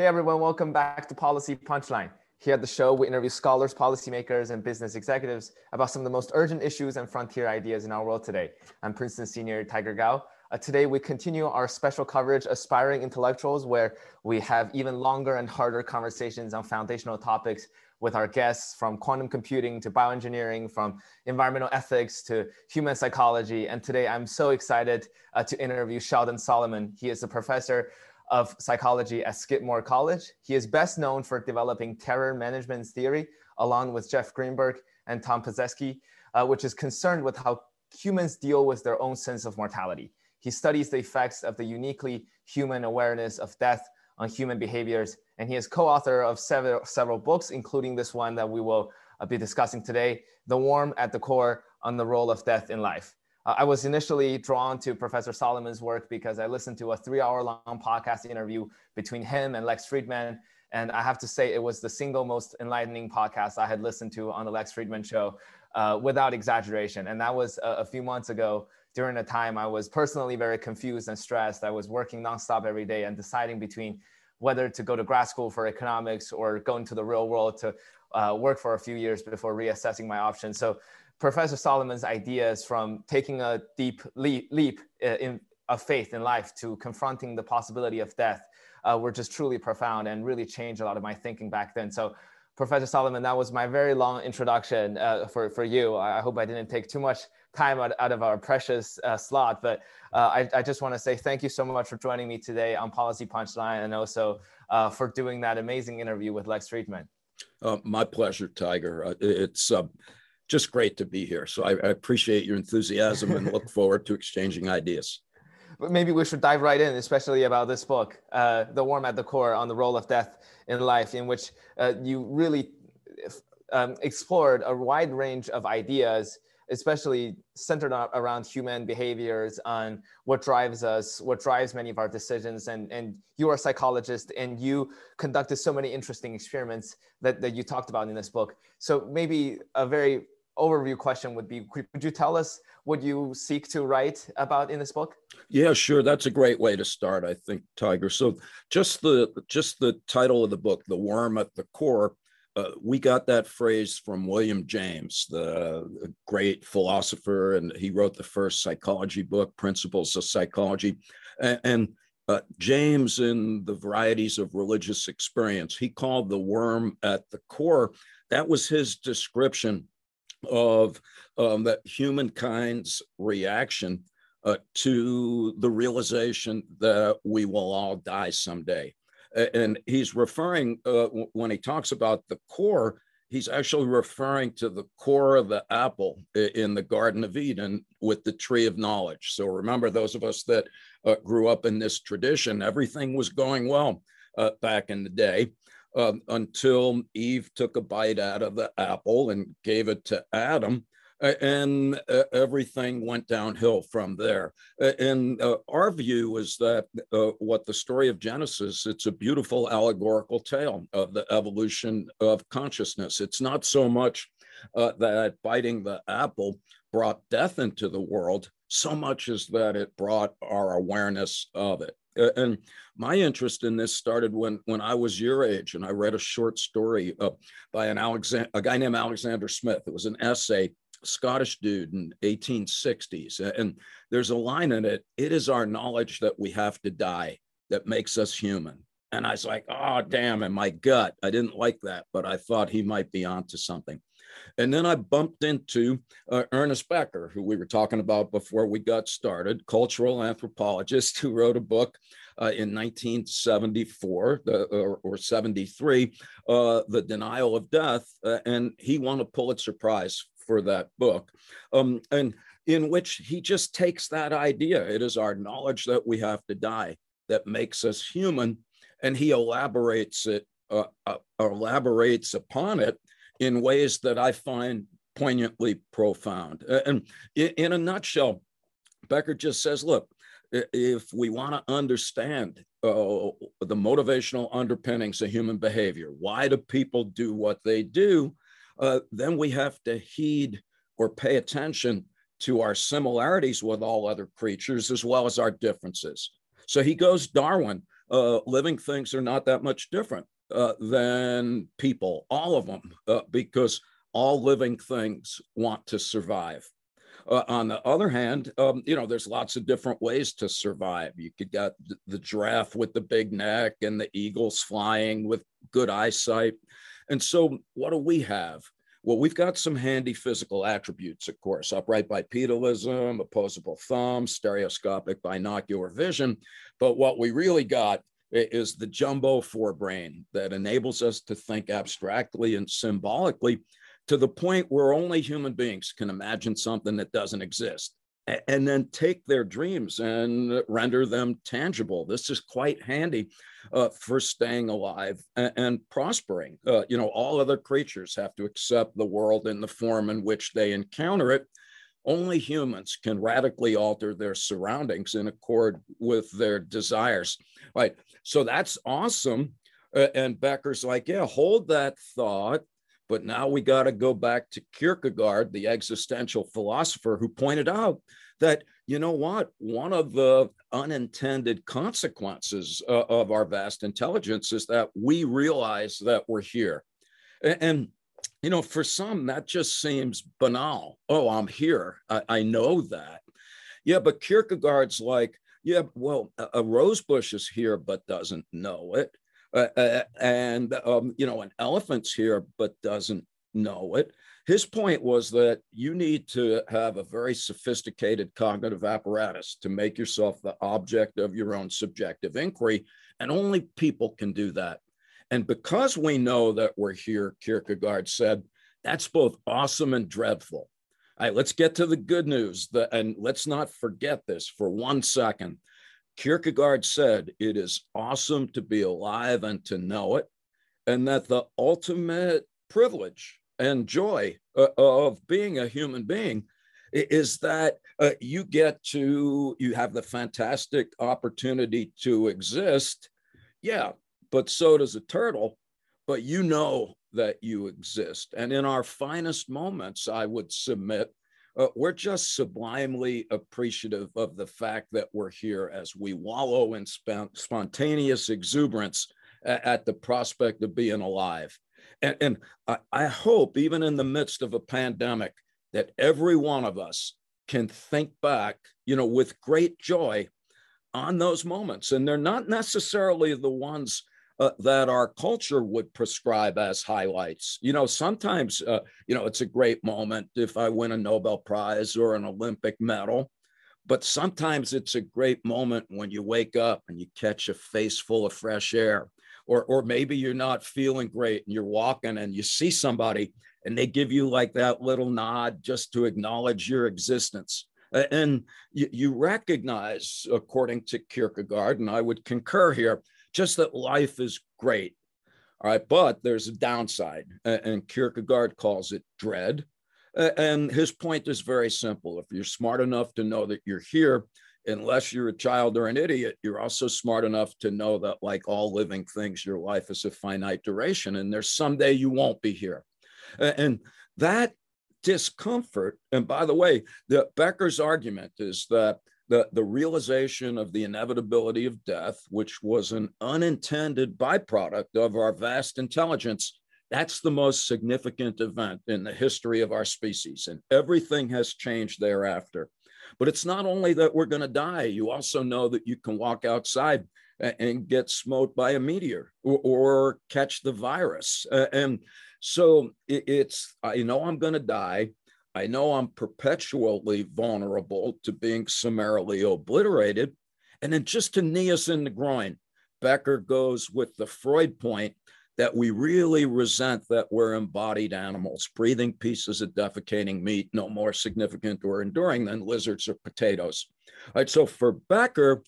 Hey everyone, welcome back to Policy Punchline. Here at the show, we interview scholars, policymakers, and business executives about some of the most urgent issues and frontier ideas in our world today. I'm Princeton senior Tiger Gao. Uh, today, we continue our special coverage, Aspiring Intellectuals, where we have even longer and harder conversations on foundational topics with our guests from quantum computing to bioengineering, from environmental ethics to human psychology. And today, I'm so excited uh, to interview Sheldon Solomon. He is a professor of psychology at Skidmore College. He is best known for developing terror management theory along with Jeff Greenberg and Tom Pyszczynski, uh, which is concerned with how humans deal with their own sense of mortality. He studies the effects of the uniquely human awareness of death on human behaviors, and he is co-author of several, several books, including this one that we will uh, be discussing today, The Worm at the Core on the Role of Death in Life. Uh, I was initially drawn to Professor Solomon's work because I listened to a three hour long podcast interview between him and Lex Fridman. And I have to say, it was the single most enlightening podcast I had listened to on the Lex Fridman show uh, without exaggeration. And that was a, a few months ago during a time I was personally very confused and stressed. I was working nonstop every day and deciding between whether to go to grad school for economics or go into the real world to uh, work for a few years before reassessing my options. So Professor Solomon's ideas from taking a deep leap, leap uh, in, of faith in life to confronting the possibility of death uh, were just truly profound and really changed a lot of my thinking back then. So, Professor Solomon, that was my very long introduction uh, for, for you. I hope I didn't take too much time out, out of our precious uh, slot, but uh, I, I, just want to say thank you so much for joining me today on Policy Punchline and also uh, for doing that amazing interview with Lex Fridman. my pleasure, Tiger. it's just great to be here. So I, I appreciate your enthusiasm and look forward to exchanging ideas. But maybe we should dive right in, especially about this book, uh, The Worm at the Core on the Role of Death in Life, in which uh, you really um, explored a wide range of ideas, especially centered around human behaviors, on what drives us, what drives many of our decisions. And, and you are a psychologist and you conducted so many interesting experiments that, that you talked about in this book. So maybe a very overview question would be could you tell us what you seek to write about in this book? Yeah sure. That's a great way to start i think tiger. So just the just the title of the book the worm at the core uh, we got that phrase from william james the great philosopher and he wrote the first psychology book principles of psychology. And, and uh, James, in the varieties of religious experience, he called the worm at the core. That was his description of um, that humankind's reaction uh, to the realization that we will all die someday. And he's referring, uh, when he talks about the core, he's actually referring to the core of the apple in the Garden of Eden with the tree of knowledge. So remember, those of us that uh, grew up in this tradition, everything was going well uh, back in the day um, until Eve took a bite out of the apple and gave it to Adam. and uh, everything went downhill from there. and uh, our view is that uh, what the story of Genesis, it's a beautiful allegorical tale of the evolution of consciousness. It's not so much uh, that biting the apple brought death into the world, so much as that it brought our awareness of it. And my interest in this started when when I was your age, and I read a short story uh, by an Alexander, a guy named Alexander Smith. It was an essay, Scottish dude in 1860s, and there's a line in it. It is our knowledge that we have to die that makes us human. And I was like, oh damn! In my gut, I didn't like that, but I thought he might be onto something. And then I bumped into uh, Ernest Becker, who we were talking about before we got started, cultural anthropologist who wrote a book uh, in 1974 the, or, or 73, uh, The Denial of Death. Uh, and he won a Pulitzer Prize for that book. Um, and in which he just takes that idea it is our knowledge that we have to die that makes us human. And he elaborates it, uh, uh, elaborates upon it in ways that I find poignantly profound. And in a nutshell, Becker just says, look, if we want to understand uh, the motivational underpinnings of human behavior, why do people do what they do, uh, then we have to heed or pay attention to our similarities with all other creatures as well as our differences. So he goes Darwin uh, living things are not that much different uh, than people, all of them, uh, because all living things want to survive. Uh, on the other hand, um, you know, there's lots of different ways to survive. You could get the giraffe with the big neck and the eagles flying with good eyesight. And so, what do we have? Well, we've got some handy physical attributes, of course, upright bipedalism, opposable thumb, stereoscopic binocular vision. But what we really got is the jumbo forebrain that enables us to think abstractly and symbolically to the point where only human beings can imagine something that doesn't exist and then take their dreams and render them tangible. This is quite handy uh, for staying alive and, and prospering. Uh, you know, all other creatures have to accept the world in the form in which they encounter it. Only humans can radically alter their surroundings in accord with their desires. Right. So that's awesome. Uh, and Becker's like, yeah, hold that thought but now we got to go back to Kierkegaard, the existential philosopher, who pointed out that, you know what, one of the unintended consequences uh, of our vast intelligence is that we realize that we're here. And, and, you know, for some, that just seems banal. Oh, I'm here. I, I know that. Yeah, but Kierkegaard's like, yeah, well, a, a rose bush is here, but doesn't know it. Uh, uh, and um, you know an elephant's here but doesn't know it his point was that you need to have a very sophisticated cognitive apparatus to make yourself the object of your own subjective inquiry and only people can do that and because we know that we're here kierkegaard said that's both awesome and dreadful. All right let's get to the good news. The, and let's not forget this for one second. Kierkegaard said, It is awesome to be alive and to know it, and that the ultimate privilege and joy uh, of being a human being is that uh, you get to, you have the fantastic opportunity to exist. Yeah, but so does a turtle, but you know that you exist. And in our finest moments, I would submit uh, we're just sublimely appreciative of the fact that we're here as we wallow in sp- spontaneous exuberance at, at, the prospect of being alive. And, and I, I hope, even in the midst of a pandemic, that every one of us can think back, you know, with great joy on those moments. And they're not necessarily the ones uh, that our culture would prescribe as highlights. You know, sometimes, uh, you know, it's a great moment if I win a Nobel Prize or an Olympic medal. But sometimes it's a great moment when you wake up and you catch a face full of fresh air. Or, or maybe you're not feeling great and you're walking and you see somebody and they give you like that little nod just to acknowledge your existence. And you, you recognize, according to Kierkegaard, and I would concur here, just that life is great. All right, but there's a downside, and Kierkegaard calls it dread. And his point is very simple. If you're smart enough to know that you're here, unless you're a child or an idiot, you're also smart enough to know that, like all living things, your life is a finite duration, and there's someday you won't be here. And that discomfort, and by the way, the Becker's argument is that the, the realization of the inevitability of death, which was an unintended byproduct of our vast intelligence, that's the most significant event in the history of our species. And everything has changed thereafter. But it's not only that we're going to die, you also know that you can walk outside and get smote by a meteor or, or catch the virus. and so it's, I know I'm going to die. I know I'm perpetually vulnerable to being summarily obliterated. And then just to knee us in the groin, Becker goes with the Freud point that we really resent that we're embodied animals, breathing pieces of defecating meat, no more significant or enduring than lizards or potatoes. All right, so for Becker,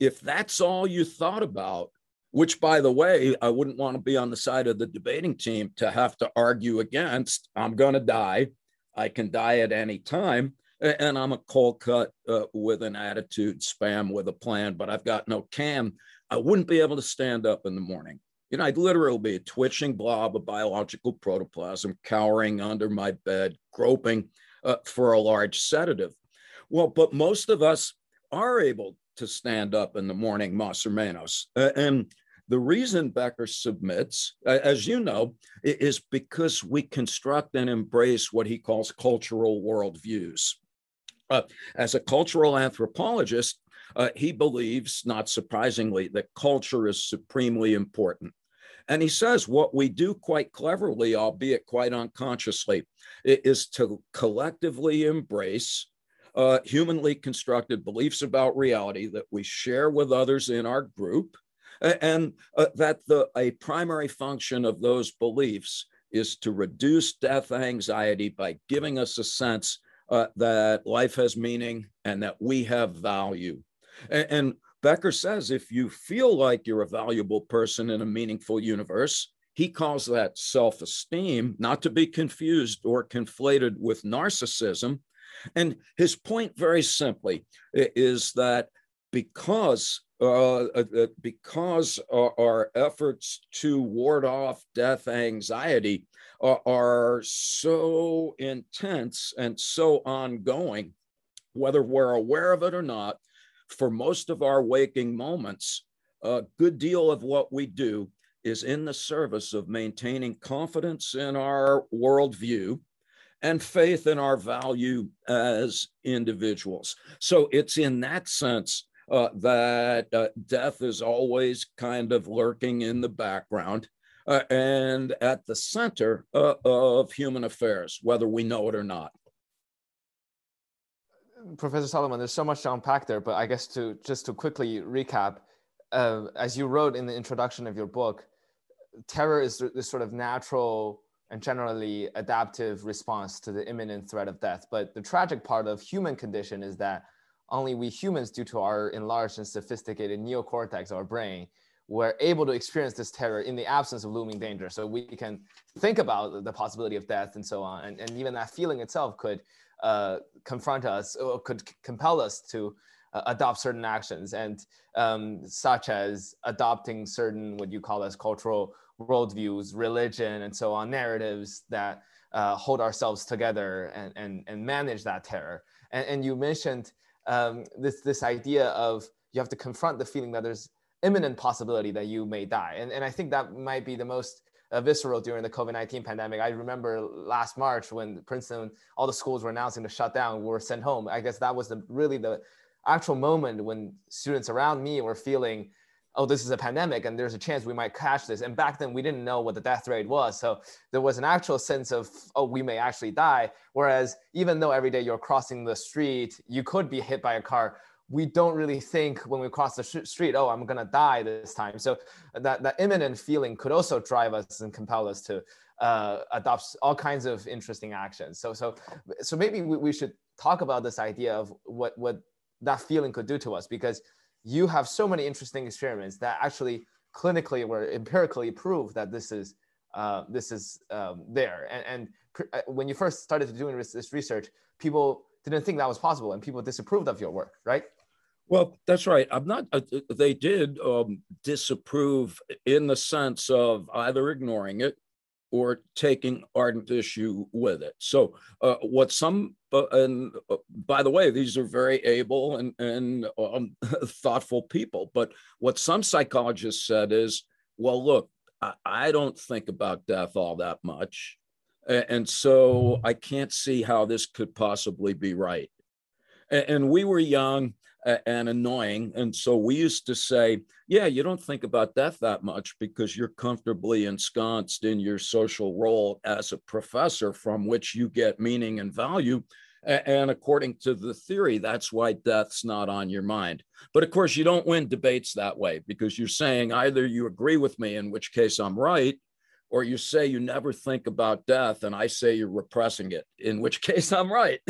if that's all you thought about, which by the way, I wouldn't want to be on the side of the debating team to have to argue against, I'm going to die. I can die at any time. And I'm a cold cut uh, with an attitude, spam with a plan, but I've got no cam. I wouldn't be able to stand up in the morning. You know, I'd literally be a twitching blob of biological protoplasm cowering under my bed, groping uh, for a large sedative. Well, but most of us are able to stand up in the morning, mas or. Uh, and the reason Becker submits, as you know, is because we construct and embrace what he calls cultural worldviews. Uh, as a cultural anthropologist, uh, he believes, not surprisingly, that culture is supremely important. And he says what we do quite cleverly, albeit quite unconsciously, is to collectively embrace uh, humanly constructed beliefs about reality that we share with others in our group, and uh, that the, a primary function of those beliefs is to reduce death anxiety by giving us a sense uh, that life has meaning and that we have value. And, and Becker says if you feel like you're a valuable person in a meaningful universe, he calls that self esteem, not to be confused or conflated with narcissism. And his point, very simply, is that because uh, uh, uh because our, our, efforts to ward off death anxiety are, are so intense and so ongoing, whether we're aware of it or not, for most of our waking moments, a good deal of what we do is in the service of maintaining confidence in our worldview and faith in our value as individuals. So it's in that sense uh, that uh, death is always kind of lurking in the background uh, and at the center uh, of human affairs, whether we know it or not. Professor Solomon, there's so much to unpack there, but I guess to just to quickly recap, uh, as you wrote in the introduction of your book, terror is this sort of natural and generally adaptive response to the imminent threat of death. But the tragic part of human condition is that only we humans, due to our enlarged and sophisticated neocortex, of our brain, we're able to experience this terror in the absence of looming danger. So we can think about the possibility of death and so on. And, and even that feeling itself could uh, confront us or could compel us to uh, adopt certain actions and um, such as adopting certain what you call as cultural worldviews religion and so on narratives that uh, hold ourselves together and, and, and manage that terror and, and you mentioned um, this, this idea of you have to confront the feeling that there's imminent possibility that you may die and, and i think that might be the most uh, visceral during the COVID 19 pandemic. I remember last March when Princeton, all the schools were announcing to shut down, were sent home. I guess that was the really the actual moment when students around me were feeling, oh, this is a pandemic and there's a chance we might catch this. And back then we didn't know what the death rate was. So there was an actual sense of, oh, we may actually die. Whereas even though every day you're crossing the street, you could be hit by a car we don't really think when we cross the street, oh, I'm gonna die this time. So that that imminent feeling could also drive us and compel us to uh, adopt all kinds of interesting actions. So so so maybe we, we should talk about this idea of what what that feeling could do to us because you have so many interesting experiments that actually clinically or empirically prove that this is uh, this is um, there. And, and uh, when you first started doing this research, people didn't think that was possible and people disapproved of your work, right? Well, that's right. I'm not, uh, uh, they did um, disapprove in the sense of either ignoring it or taking ardent issue with it. So, uh, what some, uh, and uh, by the way, these are very able and, and um, thoughtful people, but what some psychologists said is, well, look, I, I don't think about death all that much. And so I can't see how this could possibly be right. And we were young and annoying. And so we used to say, yeah, you don't think about death that much because you're comfortably ensconced in your social role as a professor from which you get meaning and value. And according to the theory, that's why death's not on your mind. But of course, you don't win debates that way because you're saying either you agree with me, in which case I'm right, or you say you never think about death, and I say you're repressing it, in which case I'm right.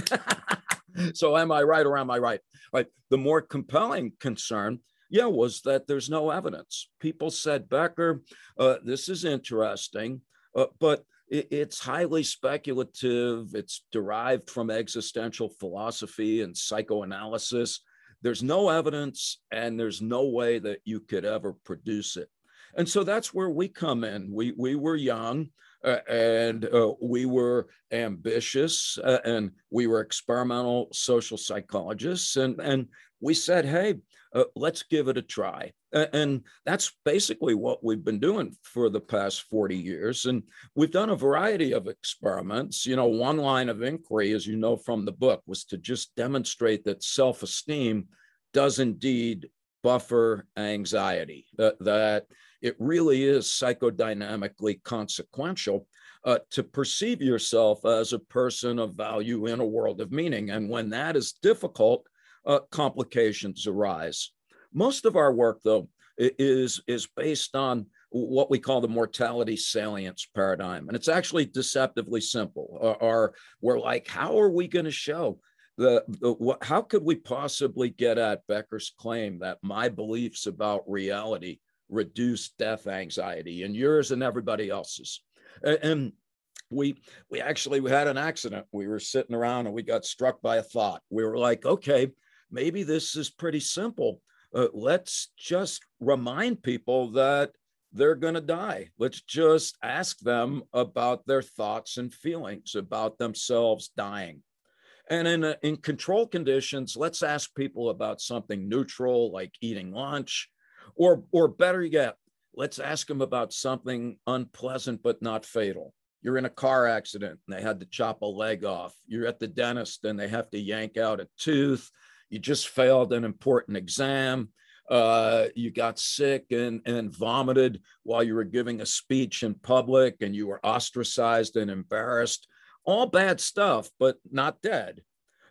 so am I right or am I right? Right. The more compelling concern, yeah, was that there's no evidence. People said, Becker, uh, this is interesting, uh, but it, it's highly speculative. It's derived from existential philosophy and psychoanalysis. There's no evidence, and there's no way that you could ever produce it. And so that's where we come in. We, we were young Uh, and uh, we were ambitious uh, and we were experimental social psychologists. And, and we said, hey, uh, let's give it a try. And that's basically what we've been doing for the past 40 years. And we've done a variety of experiments. You know, one line of inquiry, as you know from the book, was to just demonstrate that self esteem does indeed buffer anxiety, that, that it really is psychodynamically consequential uh, to perceive yourself as a person of value in a world of meaning. And when that is difficult, uh, complications arise. Most of our work, though, is, is based on what we call the mortality salience paradigm. And it's actually deceptively simple. Or, we're like, how are we going to show the, the what, how could we possibly get at Becker's claim that my beliefs about reality reduce death anxiety and yours and everybody else's? And we we actually we had an accident. We were sitting around and we got struck by a thought. We were like, okay, maybe this is pretty simple. Uh, let's just remind people that they're going to die. Let's just ask them about their thoughts and feelings about themselves dying. And in, uh, in control conditions, let's ask people about something neutral like eating lunch, or, or better yet, let's ask them about something unpleasant but not fatal. You're in a car accident and they had to chop a leg off. You're at the dentist and they have to yank out a tooth you just failed an important exam, uh, you got sick and, and vomited while you were giving a speech in public, and you were ostracized and embarrassed. All bad stuff, but not dead.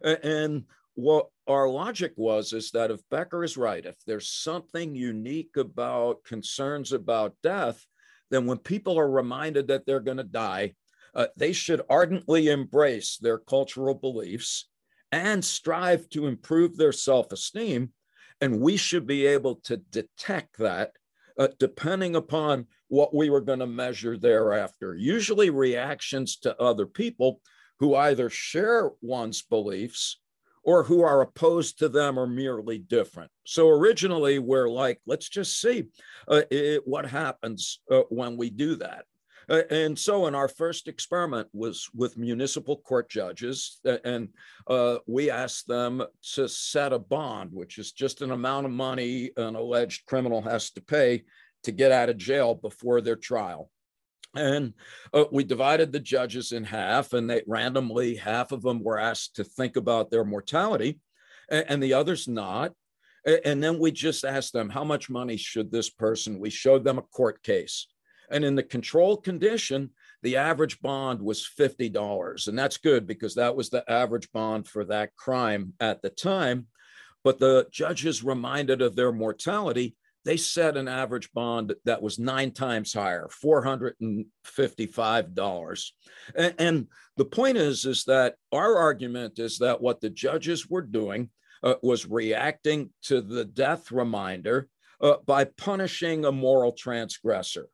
And what our logic was is that if Becker is right, if there's something unique about concerns about death, then when people are reminded that they're going to die, uh, they should ardently embrace their cultural beliefs and strive to improve their self esteem. And we should be able to detect that uh, depending upon what we were going to measure thereafter. Usually, reactions to other people who either share one's beliefs or who are opposed to them are merely different. So originally, we're like, let's just see uh, it, what happens uh, when we do that. Uh, and so, in our first experiment was with municipal court judges, and uh, we asked them to set a bond, which is just an amount of money an alleged criminal has to pay to get out of jail before their trial. And uh, we divided the judges in half, and they randomly, half of them were asked to think about their mortality, and, and the others not. And then we just asked them, how much money should this person? We showed them a court case and in the control condition, the average bond was $50. And that's good because that was the average bond for that crime at the time. But the judges reminded of their mortality. They set an average bond that was nine times higher, $455. And, and the point is, is that our argument is that what the judges were doing uh, was reacting to the death reminder uh, by punishing a moral transgressor.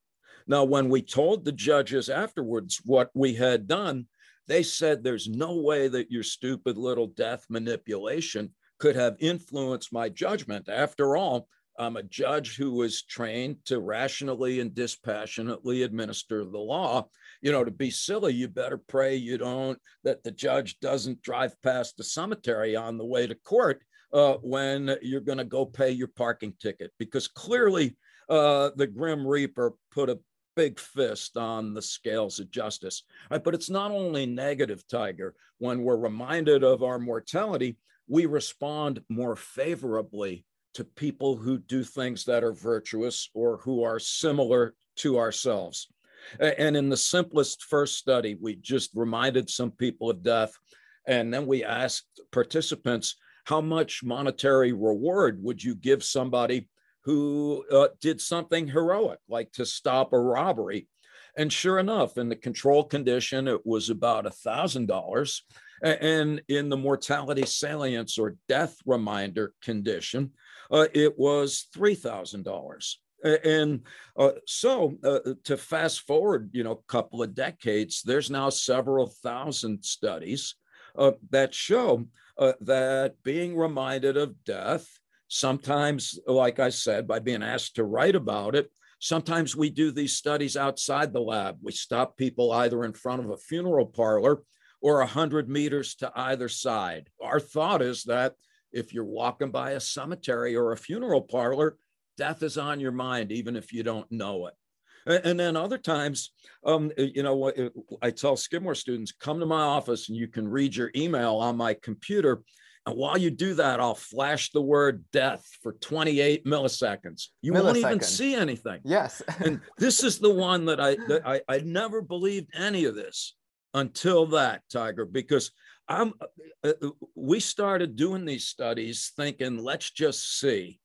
Now, when we told the judges afterwards what we had done, they said there's no way that your stupid little death manipulation could have influenced my judgment. After all, I'm a judge who was trained to rationally and dispassionately administer the law. You know, to be silly, you better pray you don't, that the judge doesn't drive past the cemetery on the way to court uh, when you're going to go pay your parking ticket, because clearly uh, the Grim Reaper put a big fist on the scales of justice. Right? But it's not only negative, Tiger. When we're reminded of our mortality, we respond more favorably to people who do things that are virtuous or who are similar to ourselves. And in the simplest first study, we just reminded some people of death. And then we asked participants, how much monetary reward would you give somebody who uh, did something heroic, like to stop a robbery. And sure enough, in the control condition, it was about a thousand dollars. And in the mortality salience or death reminder condition, uh, it was three thousand dollars. And uh, so, uh, to fast forward, you know, a couple of decades, there's now several thousand studies uh, that show uh, that being reminded of death sometimes, like I said, by being asked to write about it, Sometimes we do these studies outside the lab. We stop people either in front of a funeral parlor or 100 meters to either side. Our thought is that if you're walking by a cemetery or a funeral parlor, death is on your mind, even if you don't know it. And then other times, um, you know, I tell Skidmore students, come to my office and you can read your email on my computer. And while you do that, I'll flash the word death for 28 milliseconds. You won't even see anything. Yes. and this is the one that I, that I, I never believed any of this until that, Tiger, because I'm, uh, uh, we started doing these studies thinking, let's just see.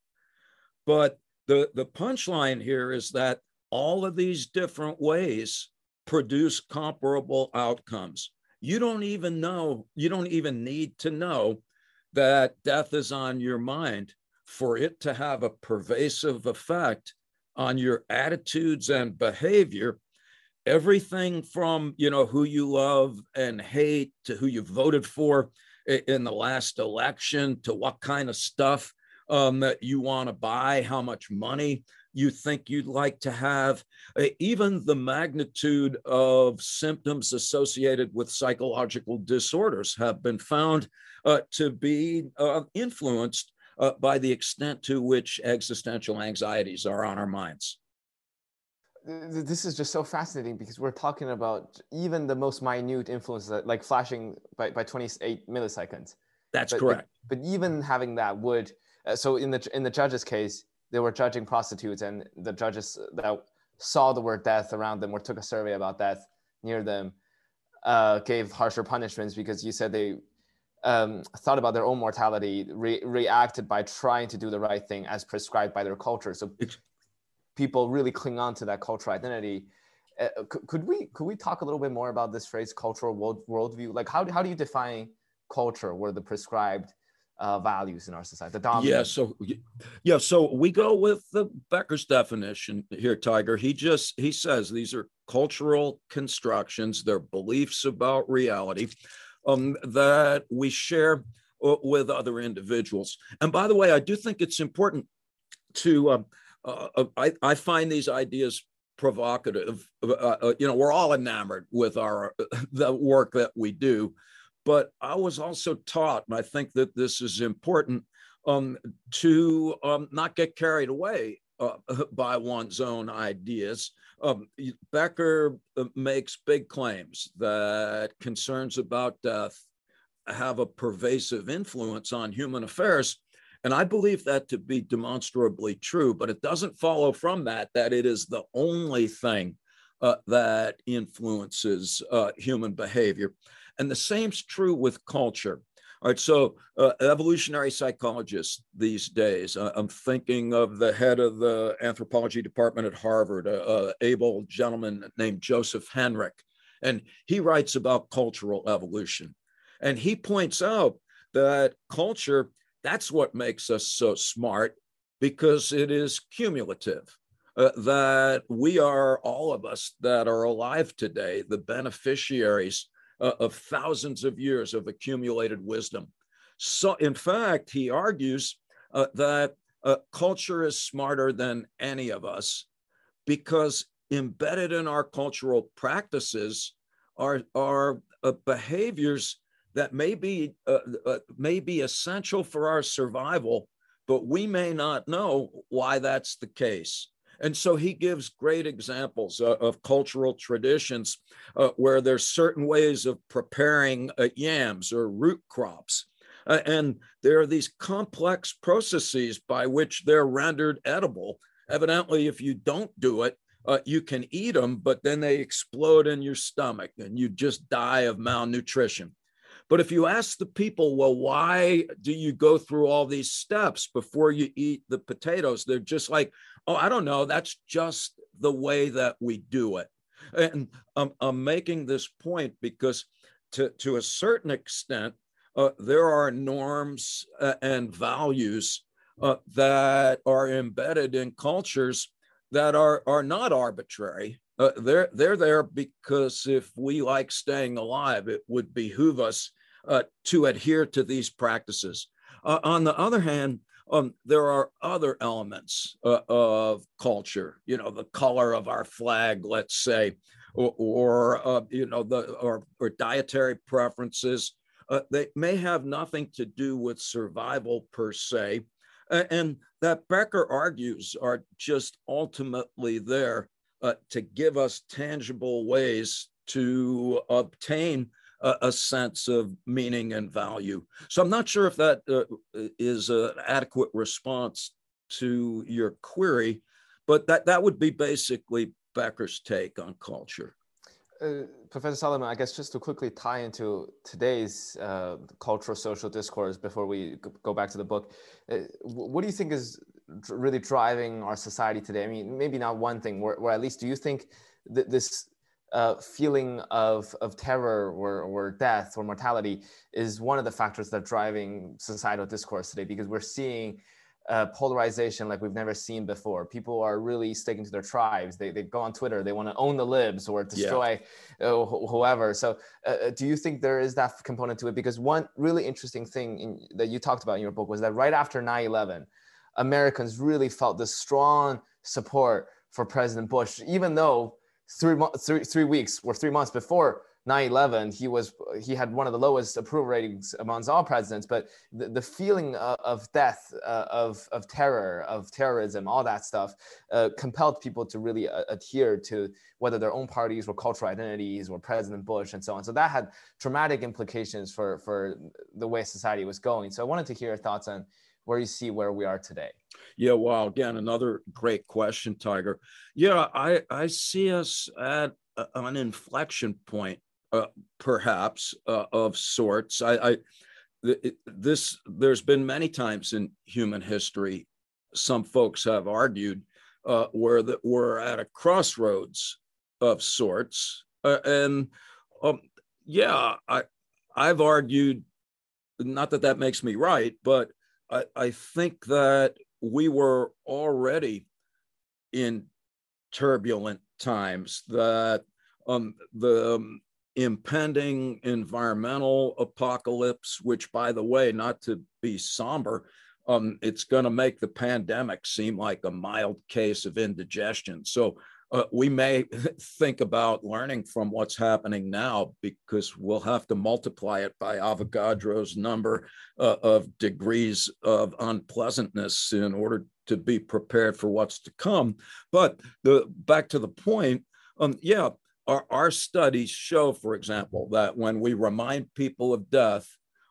But the, the punchline here is that all of these different ways produce comparable outcomes. You don't even know, you don't even need to know that death is on your mind for it to have a pervasive effect on your attitudes and behavior. Everything from you know who you love and hate to who you voted for in the last election to what kind of stuff um, that you want to buy how much money you think you'd like to have even the magnitude of symptoms associated with psychological disorders have been found uh, to be uh, influenced uh, by the extent to which existential anxieties are on our minds. This is just so fascinating because we're talking about even the most minute influences like flashing by, by 28 milliseconds. That's but, correct. but, but, even having that would uh, so in the in the judge's case they were judging prostitutes and the judges that saw the word death around them or took a survey about death near them uh, gave harsher punishments because you said they um, thought about their own mortality re- reacted by trying to do the right thing as prescribed by their culture so people really cling on to that cultural identity. Uh, could, could, we could we talk a little bit more about this phrase cultural world worldview? Like how, how do you define culture or the prescribed uh, values in our society? The dominant. Yeah. So yeah. So we go with the Becker's definition here, Tiger. He just he says these are cultural constructions. They're beliefs about reality um, that we share uh, with other individuals. And by the way, I do think it's important to um, uh, uh, I, I find these ideas provocative. Uh, uh, you know, we're all enamored with our the work that we do, but I was also taught, and I think that this is important, um, to um, not get carried away uh, by one's own ideas. Um, Becker makes big claims that concerns about death have a pervasive influence on human affairs. And I believe that to be demonstrably true, but it doesn't follow from that that it is the only thing uh, that influences uh, human behavior. And the same's true with culture. All right, so uh, evolutionary psychologists these days, uh, I'm thinking of the head of the anthropology department at Harvard, a, able gentleman named Joseph Henrich, and he writes about cultural evolution. And he points out that culture that's what makes us so smart because it is cumulative. Uh, that we are, all of us that are alive today, the beneficiaries uh, of thousands of years of accumulated wisdom. So, in fact, he argues uh, that uh, culture is smarter than any of us because embedded in our cultural practices are, are uh, behaviors that may be, uh, uh, may be essential for our survival, but we may not know why that's the case. And so he gives great examples uh, of cultural traditions uh, where there's certain ways of preparing uh, yams or root crops. Uh, and there are these complex processes by which they're rendered edible. Evidently, if you don't do it, uh, you can eat them, but then they explode in your stomach and you just die of malnutrition. But if you ask the people, well, why do you go through all these steps before you eat the potatoes? They're just like, oh, I don't know. That's just the way that we do it. And I'm, I'm making this point because, to, to a certain extent, uh, there are norms uh, and values uh, that are embedded in cultures that are, are not arbitrary. Uh, they're, they're there because if we like staying alive, it would behoove us uh, to adhere to these practices. Uh, on the other hand, um, there are other elements uh, of culture, you know, the color of our flag, let's say, or, or uh, you know, the or, or dietary preferences. Uh, they may have nothing to do with survival per se, and that Becker argues are just ultimately there uh, to give us tangible ways to obtain a, a, sense of meaning and value. So I'm not sure if that uh, is an adequate response to your query, but that, that would be basically Becker's take on culture. Uh, Professor Solomon, I guess just to quickly tie into today's uh, cultural social discourse before we go back to the book, uh, what do you think is really driving our society today? I mean, maybe not one thing, or, where at least do you think that this uh, feeling of, of terror or, or death or mortality is one of the factors that are driving societal discourse today because we're seeing uh, polarization like we've never seen before. People are really sticking to their tribes. They, they go on Twitter. They want to own the libs or destroy yeah. uh, wh- whoever. So, uh, uh, do you think there is that component to it? Because one really interesting thing in, that you talked about in your book was that right after 9 11, Americans really felt this strong support for President Bush, even though three, three, three weeks or three months before 9/11, he was he had one of the lowest approval ratings amongst all presidents. But the, the feeling of, of death, uh, of of terror, of terrorism, all that stuff, uh, compelled people to really uh, adhere to whether their own parties or cultural identities or President Bush and so on. So that had traumatic implications for for the way society was going. So I wanted to hear your thoughts on where you see where we are today. Yeah, well, again, another great question, Tiger. Yeah, I I see us at an inflection point uh, perhaps uh, of sorts. I, I this there's been many times in human history, some folks have argued uh, where that we're at a crossroads of sorts, uh, and um, yeah, I I've argued not that that makes me right, but I, I think that we were already in turbulent times that um, the um, impending environmental apocalypse, which, by the way, not to be somber, um, it's going to make the pandemic seem like a mild case of indigestion. So uh, we may think about learning from what's happening now because we'll have to multiply it by Avogadro's number uh, of degrees of unpleasantness in order to be prepared for what's to come. But the back to the point, um, yeah, our, our studies show, for example, that when we remind people of death,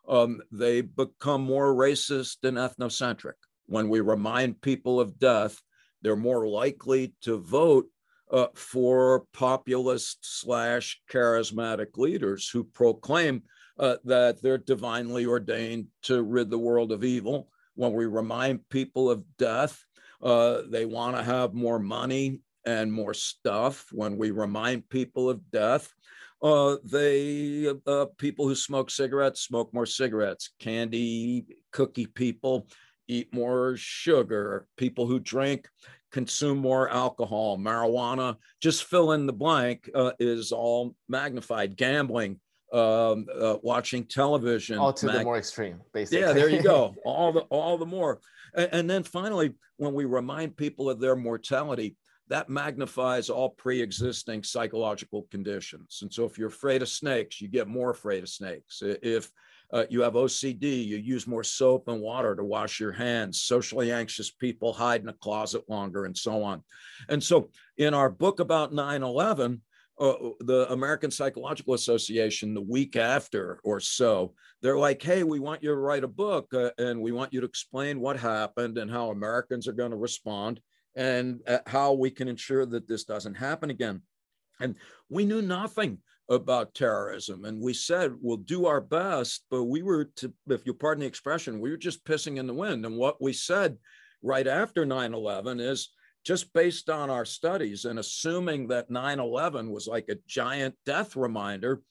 um, they become more racist and ethnocentric. When we remind people of death, they're more likely to vote uh, for populist slash charismatic leaders who proclaim uh, that they're divinely ordained to rid the world of evil. When we remind people of death, uh, they want to have more money and more stuff. When we remind people of death, uh, they uh, people who smoke cigarettes smoke more cigarettes. Candy cookie people eat more sugar. People who drink consume more alcohol. Marijuana, just fill in the blank, uh, is all magnified. Gambling, um, uh, watching television, all to mag- the more extreme, basically. Yeah, there you go. all the all the more. And, and then finally, when we remind people of their mortality, that magnifies all pre-existing psychological conditions. And so if you're afraid of snakes, you get more afraid of snakes. If uh, you have OCD, you use more soap and water to wash your hands. Socially anxious people hide in a closet longer, and so on. And so, in our book about 9 11, uh, the American Psychological Association, the week after or so, they're like, hey, we want you to write a book uh, and we want you to explain what happened and how Americans are going to respond and uh, how we can ensure that this doesn't happen again. And we knew nothing about terrorism. And we said, we'll do our best, but we were, to, if you pardon the expression, we were just pissing in the wind. And what we said right after 9 11 is just based on our studies and assuming that 9 11 was like a giant death reminder,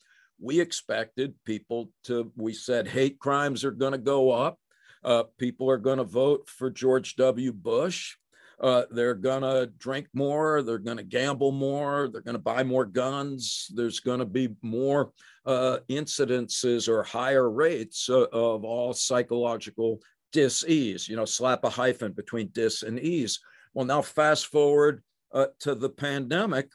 we expected people to, we said hate crimes are going to go up. Uh, people are going to vote for George W. Bush. Uh, they're to drink more, they're to gamble more, they're to buy more guns, there's to be more uh, incidences or higher rates uh, of all psychological dis-ease, you know, slap a hyphen between dis and ease. Well, now fast forward uh, to the pandemic,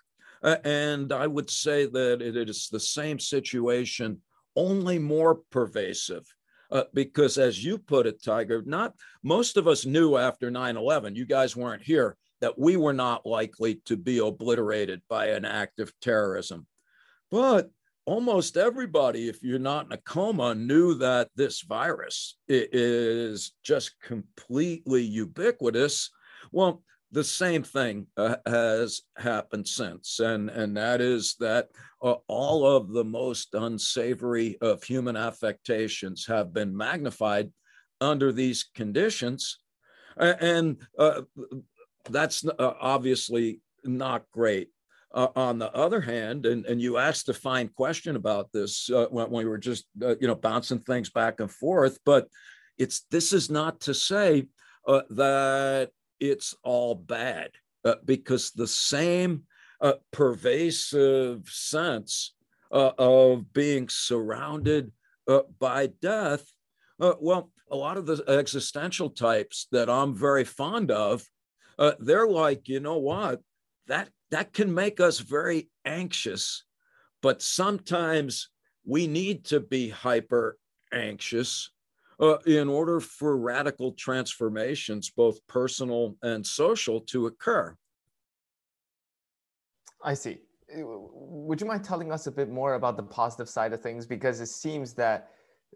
uh, and I would say that it is the same situation, only more pervasive. Uh, because as you put it, Tiger, not most of us knew after 9 11, you guys weren't here, that we were not likely to be obliterated by an act of terrorism. But almost everybody, if you're not in a coma, knew that this virus is just completely ubiquitous. Well, the same thing uh, has happened since, and, and that is that uh, all of the most unsavory of human affectations have been magnified under these conditions. And uh, that's uh, obviously not great. Uh, on the other hand, and, and you asked a fine question about this uh, when, we were just you know bouncing things back and forth, but it's this is not to say that it's all bad uh, because the same uh, pervasive sense of being surrounded by death. well, a lot of the existential types that I'm very fond of, they're like, you know what, that that can make us very anxious, but sometimes we need to be hyper anxious uh, in order for radical transformations, both personal and social, to occur. I see. Would you mind telling us a bit more about the positive side of things? Because it seems that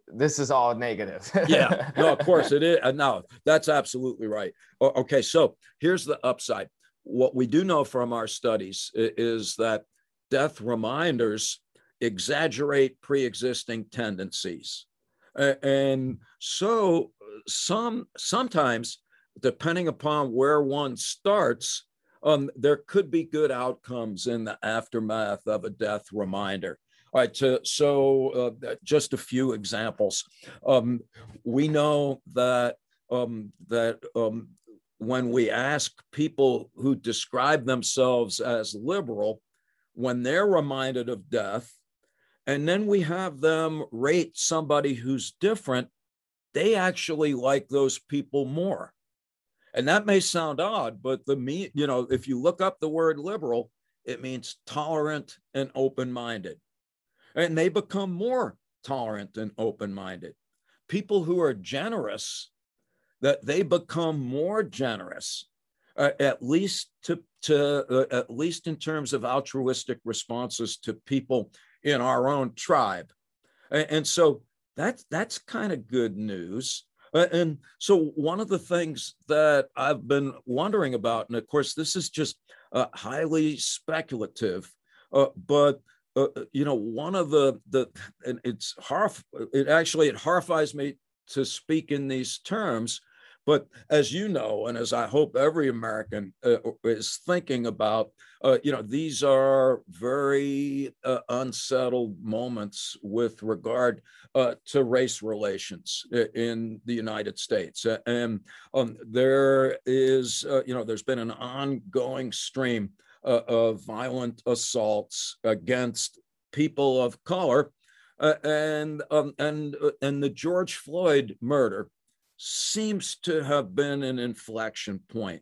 this is all negative. yeah, no, of course it is. Uh, no, that's absolutely right. Okay, so here's the upside what we do know from our studies is that death reminders exaggerate pre-existing tendencies and so some sometimes depending upon where one starts um, there could be good outcomes in the aftermath of a death reminder. All right so, so uh, just a few examples. Um, we know that um, that um, when we ask people who describe themselves as liberal, when they're reminded of death, and then we have them rate somebody who's different, they actually like those people more. And that may sound odd, but the me, you know, if you look up the word liberal, it means tolerant and open-minded. And they become more tolerant and open-minded. People who are generous that they become more generous, uh, at least to, to uh, at least in terms of altruistic responses to people in our own tribe, and, so that's that's kind of good news. Uh, and so one of the things that I've been wondering about, and of course this is just uh, highly speculative, uh, but uh, you know one of the the and it's horrif- it actually it horrifies me to speak in these terms but as you know, and as I hope every American uh, is thinking about, uh, you know, these are very uh, unsettled moments with regard uh, to race relations in the United States. And um, there is, uh, you know, there's been an ongoing stream uh, of violent assaults against people of color. and um, and and the George Floyd murder seems to have been an inflection point.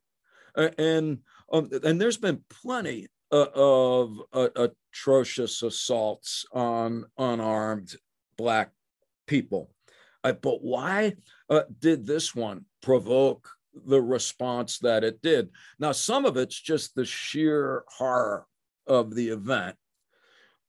Uh, and, um, and there's been plenty uh, of uh, atrocious assaults on unarmed Black people. Uh, but why uh, did this one provoke the response that it did? Now, some of it's just the sheer horror of the event,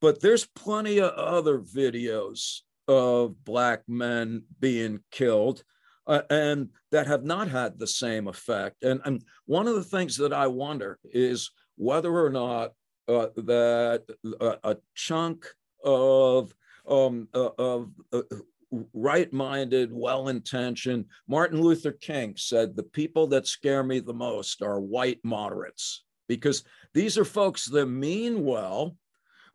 but there's plenty of other videos of Black men being killed uh, and that have not had the same effect. And, and one of the things that I wonder is whether or not uh, that uh, a chunk of um, uh, of uh, right-minded, well-intentioned. Martin Luther King said, "The people that scare me the most are white moderates, because these are folks that mean well,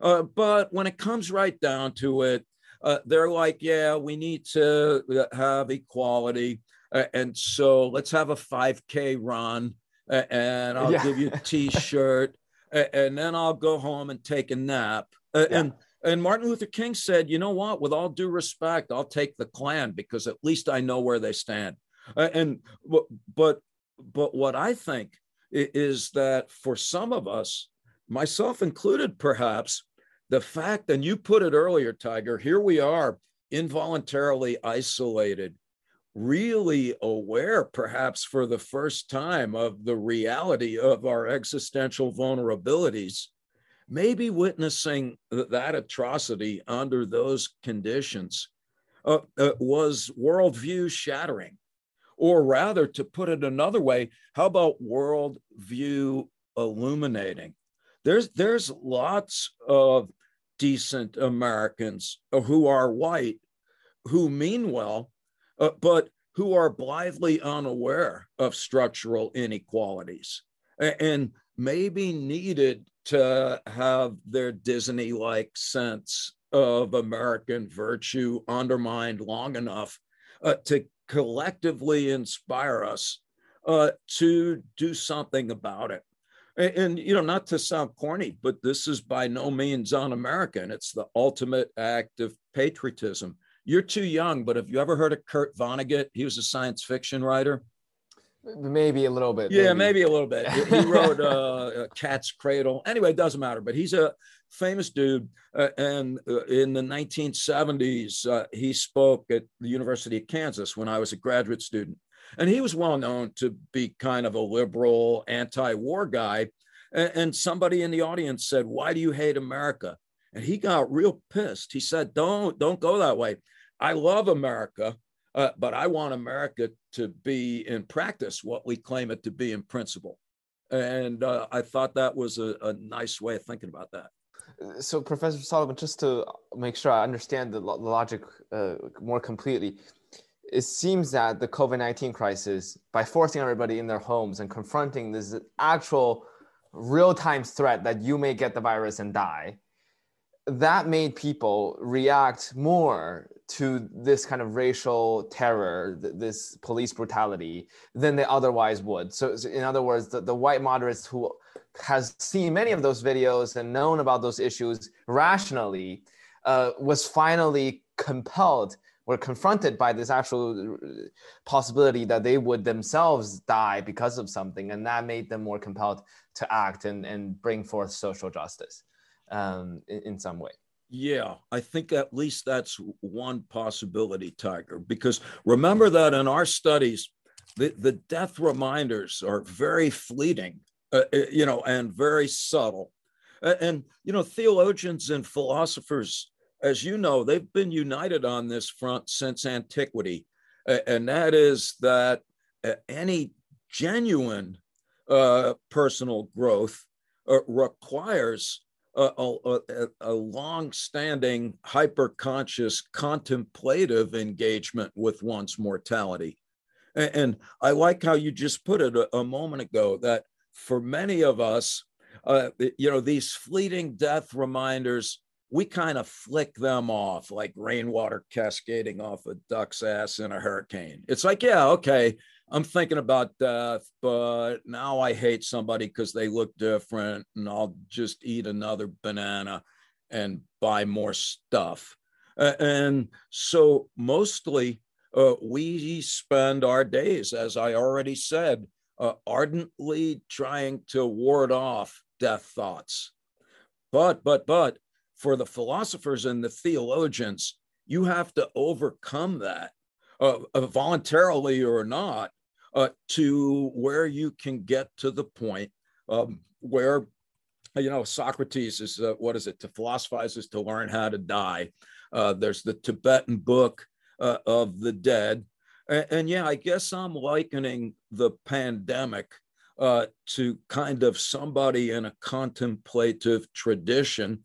uh, but when it comes right down to it, uh, they're like, yeah, we need to uh, have equality. Uh, and so let's have a 5K run uh, and I'll yeah. give you a t shirt and then I'll go home and take a nap. Uh, yeah. And and Martin Luther King said, you know what? With all due respect, I'll take the Klan because at least I know where they stand. And but but what I think is that for some of us, myself included, perhaps, the fact, and you put it earlier, Tiger, here we are involuntarily isolated, really aware, perhaps for the first time, of the reality of our existential vulnerabilities, maybe witnessing that atrocity under those conditions uh, uh, was worldview shattering. Or rather, to put it another way, how about worldview illuminating? There's, there's lots of decent Americans who are white, who mean well, uh, but who are blithely unaware of structural inequalities and maybe needed to have their Disney like sense of American virtue undermined long enough uh, to collectively inspire us uh, to do something about it. And, and, you know, not to sound corny, but this is by no means un-American. It's the ultimate act of patriotism. You're too young, but have you ever heard of Kurt Vonnegut? He was a science fiction writer. Maybe a little bit. Yeah, maybe, maybe a little bit. he wrote uh, Cat's Cradle. Anyway, it doesn't matter. But he's a famous dude. Uh, and uh, in the 1970s, uh, he spoke at the University of Kansas when I was a graduate student. And he was well known to be kind of a liberal, anti war guy. And, somebody in the audience said, Why do you hate America? And he got real pissed. He said, Don't, don't go that way. I love America, uh, but I want America to be in practice what we claim it to be in principle. And uh, I thought that was a, a nice way of thinking about that so professor Solomon just to make sure i understand the, logic uh, more completely it seems that the COVID 19 crisis, by forcing everybody in their homes and confronting this actual real time threat that you may get the virus and die, that made people react more to this kind of racial terror, this police brutality, than they otherwise would. So, in other words, the, the white moderates who has seen many of those videos and known about those issues rationally uh, was finally compelled were confronted by this actual possibility that they would themselves die because of something, and that made them more compelled to act and, and bring forth social justice um, in, in some way. Yeah, I think at least that's one possibility, Tiger, because remember that in our studies, the, the death reminders are very fleeting, uh, uh you know, and very subtle. And, you know, theologians and philosophers as you know, they've been united on this front since antiquity, and that is that uh, any genuine uh, personal growth uh, requires a, a, a long-standing hyper-conscious contemplative engagement with one's mortality. And, and i like how you just put it a, a moment ago that for many of us uh, you know these fleeting death reminders we kind of flick them off like rainwater cascading off a duck's ass in a hurricane. It's like, yeah, okay, I'm thinking about death, but now I hate somebody because they look different and I'll just eat another banana and buy more stuff. Uh, and so mostly uh, we spend our days, as I already said, uh, ardently trying to ward off death thoughts. But, but, but for the philosophers and the theologians, you have to overcome that uh, uh, voluntarily or not uh, to where you can get to the point um, where, you know, Socrates is, uh, what is it, to philosophize is to learn how to die. Uh, there's the Tibetan book uh, of the dead. And, and, yeah, I guess I'm likening the pandemic to kind of somebody in a contemplative tradition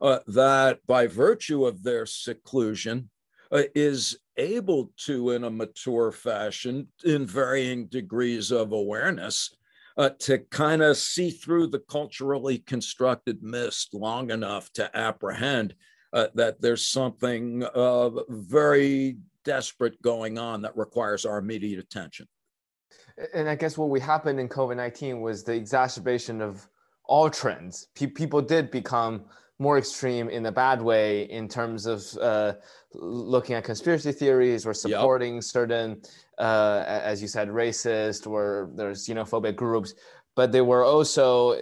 uh, that by virtue of their seclusion uh, is able to, in a mature fashion, in varying degrees of awareness, uh, to kind of see through the culturally constructed mist long enough to apprehend uh, that there's something uh, very desperate going on that requires our immediate attention. And I guess what we happened in COVID 19 was the exacerbation of all trends. People did become more extreme in a bad way in terms of uh, looking at conspiracy theories or supporting yep. certain, uh, as you said, racist or there's xenophobic groups. But they were also,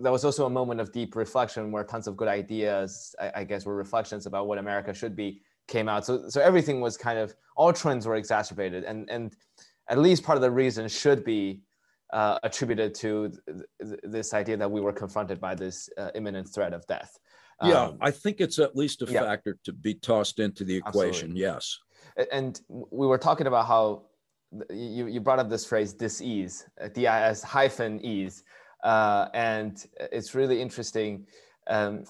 there was also a moment of deep reflection where tons of good ideas, I, I guess, were reflections about what America should be came out. So, so everything was kind of, all trends were exacerbated. And, and at least part of the reason should be uh, attributed to th- th- this idea that we were confronted by this uh, imminent threat of death. Yeah, um, I think it's at least a yeah. factor to be tossed into the equation. Absolutely. Yes. And we were talking about how you, you brought up this phrase dis-ease, uh, D-I-S hyphen ease. Uh, and it's really interesting. Um,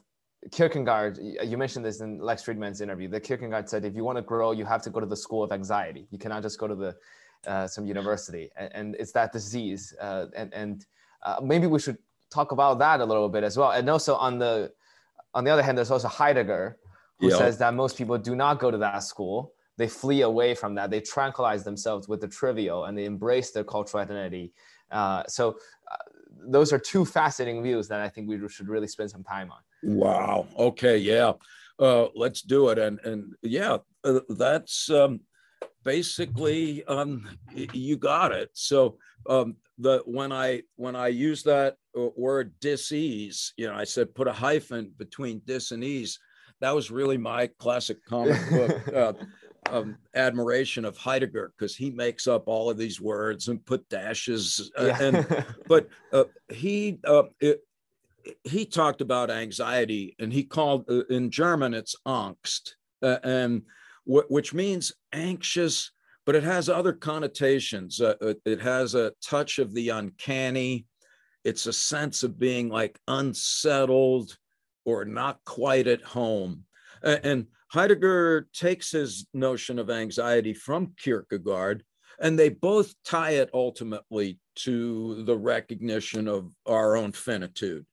Kierkegaard, you mentioned this in Lex Fridman's interview, that Kierkegaard said, if you want to grow, you have to go to the school of anxiety. You cannot just go to the uh, some university, and, and, it's that disease. Uh, and and uh, maybe we should talk about that a little bit as well. And also on the on the other hand, there's also Heidegger, who yep. says that most people do not go to that school. They flee away from that. They tranquilize themselves with the trivial, and they embrace their cultural identity. Uh, so uh, those are two fascinating views that I think we should really spend some time on. Wow. Okay. Yeah. Uh, let's do it. And and yeah, uh, that's um, basically um, you got it. So um, the when I when I use that uh, word disease, you know, I said put a hyphen between dis and ease. That was really my classic comic book uh, um, admiration of Heidegger because he makes up all of these words and put dashes. Uh, yeah. and but uh, he uh, it, he talked about anxiety and he called uh, in German it's angst and which means anxious, but it has other connotations. Uh, uh, it has a touch of the uncanny. It's a sense of being like unsettled or not quite at home. And Heidegger takes his notion of anxiety from Kierkegaard, and they both tie it ultimately to the recognition of our own finitude.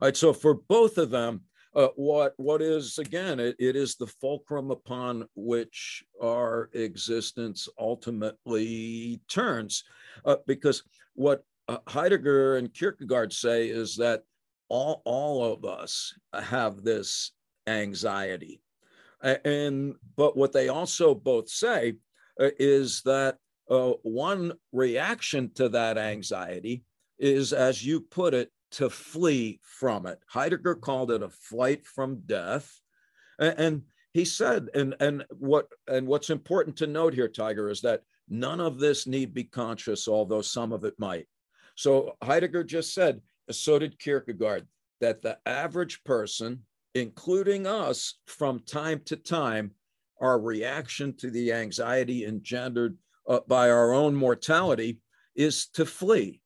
All right, so for both of them, uh, what what is again it, it is the fulcrum upon which our existence ultimately turns uh, because what uh, heidegger and kierkegaard say is that all all of us have this anxiety. And but what they also both say uh, is that uh, one reaction to that anxiety is as you put it to flee from it. Heidegger called it a flight from death. And, he said, and, and what and what's important to note here, Tiger, is that none of this need be conscious, although some of it might. So Heidegger just said, so did Kierkegaard, that the average person, including us, from time to time, our reaction to the anxiety engendered uh, by our own mortality is to flee.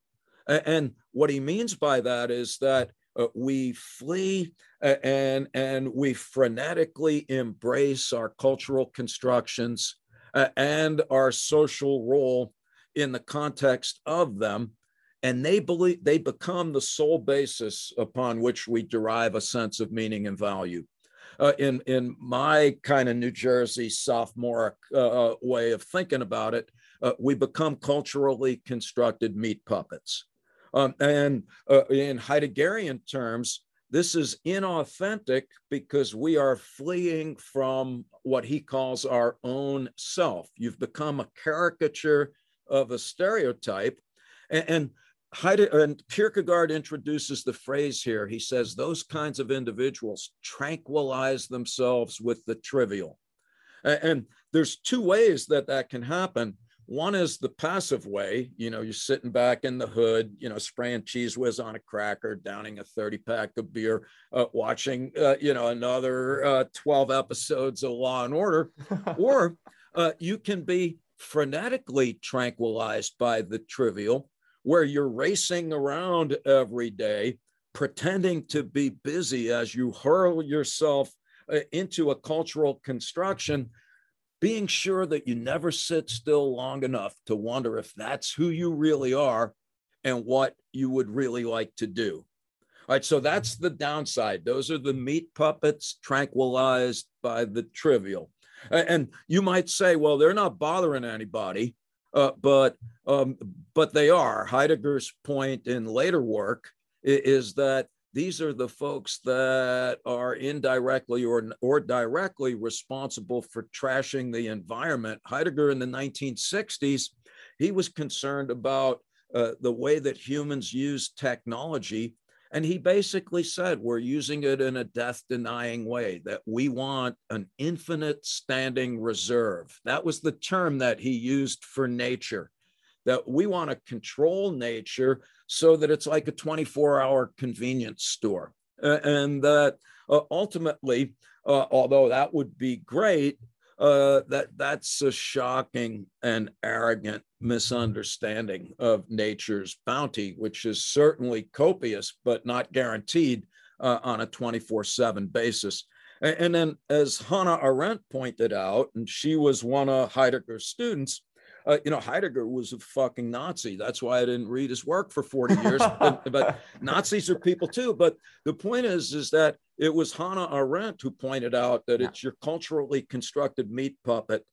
And what he means by that is that uh, we flee uh, and and we frenetically embrace our cultural constructions uh, and our social role in the context of them and they believe they become the sole basis upon which we derive a sense of meaning and value uh, in in my kind of New Jersey sophomoric uh, way of thinking about it, we become culturally constructed meat puppets. Um, and uh, in Heideggerian terms, this is inauthentic because we are fleeing from what he calls our own self. You've become a caricature of a stereotype. And, and, Heide, and Kierkegaard introduces the phrase here. He says, Those kinds of individuals tranquilize themselves with the trivial. And, and there's two ways that that can happen. One is the passive way, you know, you're sitting back in the hood, you know, spraying Cheez Whiz on a cracker, downing a 30 pack of beer, uh, watching, uh, you know, another uh, 12 episodes of Law and Order. or uh, you can be frenetically tranquilized by the trivial, where you're racing around every day, pretending to be busy as you hurl yourself uh, into a cultural construction being sure that you never sit still long enough to wonder if that's who you really are and what you would really like to do. All right, so that's the downside. Those are the meat puppets tranquilized by the trivial. And you might say, well, they're not bothering anybody, uh, but um, but they are. Heidegger's point in later work is that these are the folks that are indirectly or, or directly responsible for trashing the environment. Heidegger in the 1960s, he was concerned about uh, the way that humans use technology. And he basically said, we're using it in a death denying way, that we want an infinite standing reserve. That was the term that he used for nature, that we want to control nature so that it's like a 24 hour convenience store. and that uh, ultimately, uh, although that would be great, uh, that that's a shocking and arrogant misunderstanding of nature's bounty, which is certainly copious but not guaranteed uh, on a 24/7 basis. And, and then, as Hannah Arendt pointed out, and she was one of Heidegger's students, uh, you know, Heidegger was a fucking Nazi. That's why I didn't read his work for 40 years. but, but, Nazis are people too. But the point is, is that it was Hannah Arendt who pointed out that it's your culturally constructed meat puppet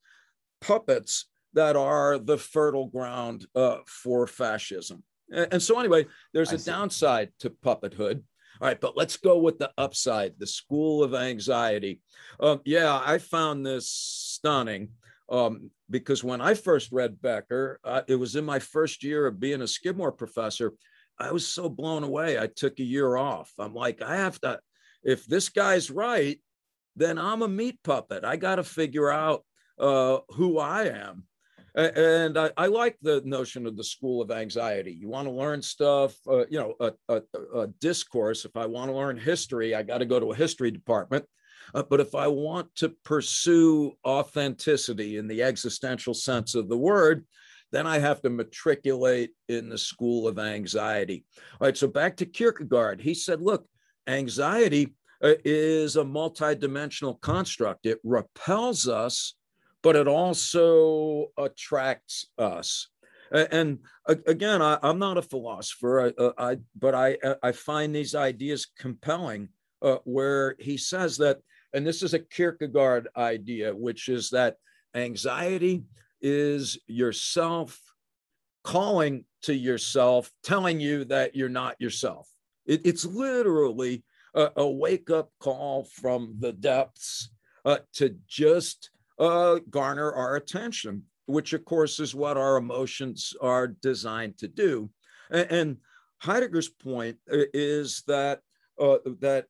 puppets that are the fertile ground uh, for fascism. And, and, so, anyway, there's I a see. downside to puppethood. All right, but let's go with the upside the school of anxiety. Um, yeah, I found this stunning um, because when I first read Becker, uh, it was in my first year of being a Skidmore professor. I was so blown away. I took a year off. I'm like, I have to, if this guy's right, then I'm a meat puppet. I got to figure out uh, who I am. And I, I, like the notion of the school of anxiety. You want to learn stuff, uh, you know, a, a, a discourse. If I want to learn history, I got to go to a history department. Uh, but if I want to pursue authenticity in the existential sense of the word, then I have to matriculate in the school of anxiety. All right, so back to Kierkegaard. He said, look, anxiety uh, is a multidimensional construct. It repels us, but it also attracts us. And again, I, am not a philosopher, I, uh, but I, I find these ideas compelling, uh, where he says that and this is a Kierkegaard idea, which is that anxiety is yourself calling to yourself, telling you that you're not yourself. It, it's literally a, a, wake up call from the depths uh, to just uh, garner our attention, which, of course, is what our emotions are designed to do. And, and Heidegger's point uh, is that uh, that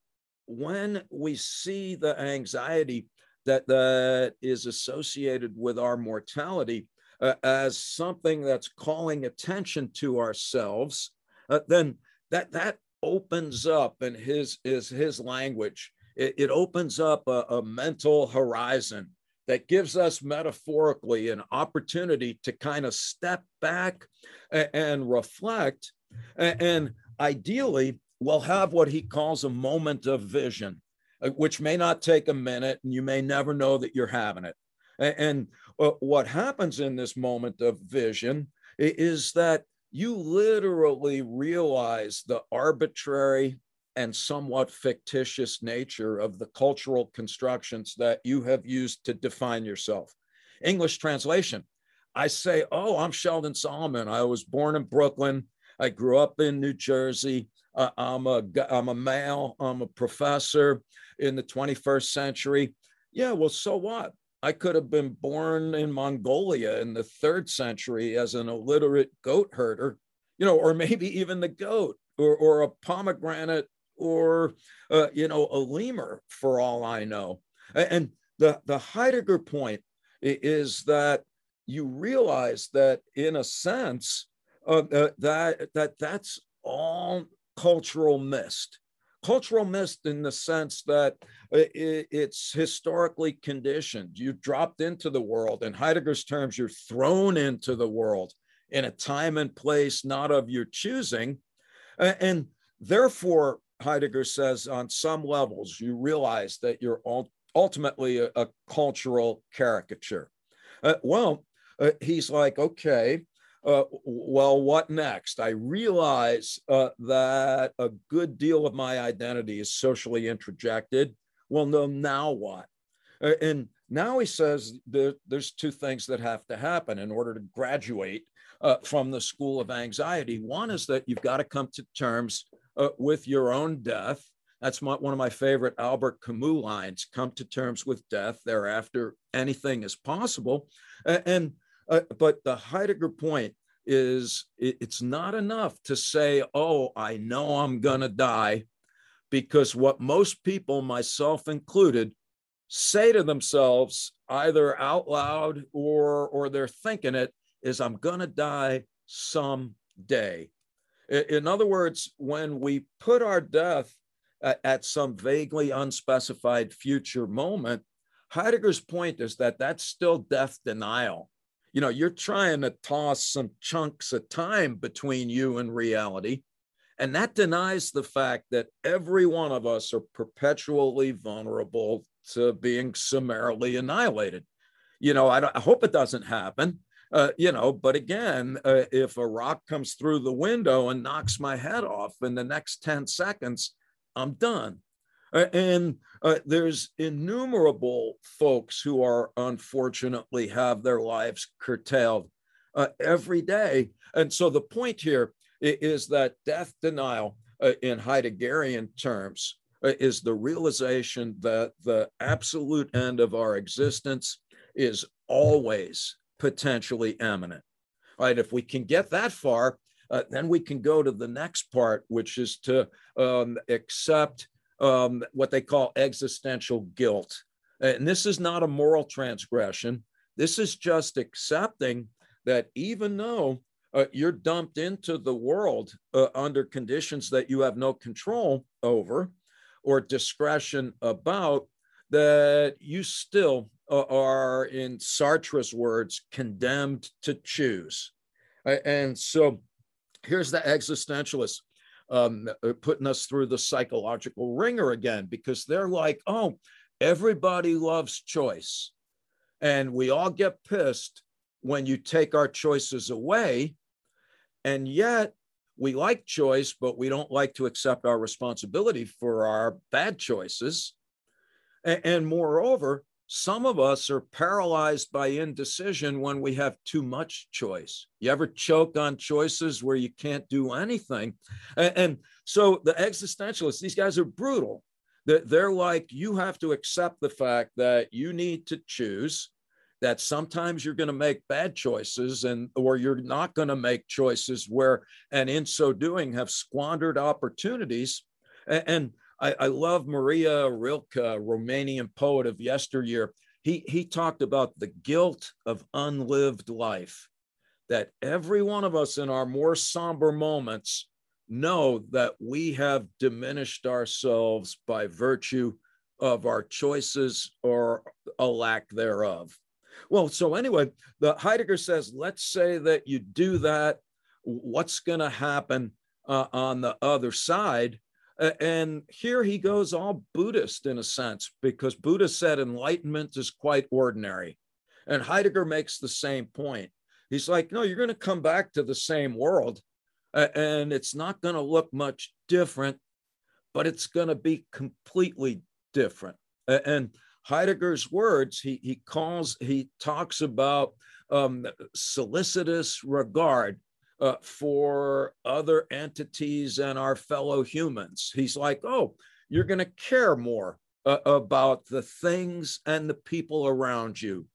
when we see the anxiety that, that is associated with our mortality uh, as something that's calling attention to ourselves, uh, then that, that opens up in his, is his language. It, it opens up a, a mental horizon that gives us metaphorically an opportunity to kind of step back and, and reflect and, and ideally will have what he calls a moment of vision, uh, which may not take a minute and you may never know that you're having it. And uh, what happens in this moment of vision is that you literally realize the arbitrary and somewhat fictitious nature of the cultural constructions that you have used to define yourself. English translation I say, Oh, I'm Sheldon Solomon. I was born in Brooklyn. I grew up in New Jersey. Uh, I'm a I'm a male. I'm a professor in the 21st century. Yeah, well, so what? I could have been born in Mongolia in the third century as an illiterate goat herder, you know, or maybe even the goat, or or a pomegranate, or uh, you know, a lemur, for all I know. And the the Heidegger point is that you realize that in a sense uh, uh, that that that's all cultural mist. Cultural mist in the sense that it's historically conditioned. You dropped into the world. In Heidegger's terms, you're thrown into the world in a time and place not of your choosing. And therefore, Heidegger says, on some levels, you realize that you're ultimately a, a cultural caricature. Uh, well, uh, he's like, okay, uh, well, what next? I realize uh, that a good deal of my identity is socially introjected. Well, no, now what? Uh, and now he says there, there's two things that have to happen in order to graduate uh, from the school of anxiety. One is that you've got to come to terms uh, with your own death. That's my, one of my favorite Albert Camus lines come to terms with death. Thereafter, anything is possible. And uh, but the Heidegger point is it, it's not enough to say, oh, I know I'm going to die, because what most people, myself included, say to themselves, either out loud or, or they're thinking it, is I'm going to die someday. In other words, when we put our death at some vaguely unspecified future moment, Heidegger's point is that that's still death denial. You know, you're trying to toss some chunks of time between you and reality. And that denies the fact that every one of us are perpetually vulnerable to being summarily annihilated. You know, I, I hope it doesn't happen. Uh, you know, but again, uh, if a rock comes through the window and knocks my head off in the next 10 seconds, I'm done. And uh, there's innumerable folks who are unfortunately have their lives curtailed uh, every day. And so the point here is that death denial uh, in Heideggerian terms uh, is the realization that the absolute end of our existence is always potentially imminent. Right? If we can get that far, uh, then we can go to the next part, which is to um, accept um, what they call existential guilt. And this is not a moral transgression. This is just accepting that even though uh, you're dumped into the world uh, under conditions that you have no control over or discretion about, that you still uh, are, in Sartre's words, condemned to choose. And so here's the existentialists um, uh, putting us through the psychological ringer again because they're like, oh, everybody loves choice. And we all get pissed when you take our choices away. And yet we like choice, but we don't like to accept our responsibility for our bad choices. And, and moreover, some of us are paralyzed by indecision when we have too much choice. You ever choke on choices where you can't do anything? And, and so the existentialists, these guys are brutal. They're like, you have to accept the fact that you need to choose that sometimes you're going to make bad choices and or you're not going to make choices where and in so doing have squandered opportunities and, and I, I love Maria Rilke, Romanian poet of yesteryear. He, he talked about the guilt of unlived life, that every one of us in our more somber moments know that we have diminished ourselves by virtue of our choices or a lack thereof. Well, so anyway, the Heidegger says, let's say that you do that. What's going to happen uh, on the other side? And here he goes all Buddhist in a sense, because Buddha said enlightenment is quite ordinary. And Heidegger makes the same point. He's like, no, you're going to come back to the same world, and it's not going to look much different, but it's going to be completely different. And Heidegger's words, he, he calls, he talks about um, solicitous regard uh, for other entities and our fellow humans. He's like, oh, you're going to care more uh, about the things and the people around you.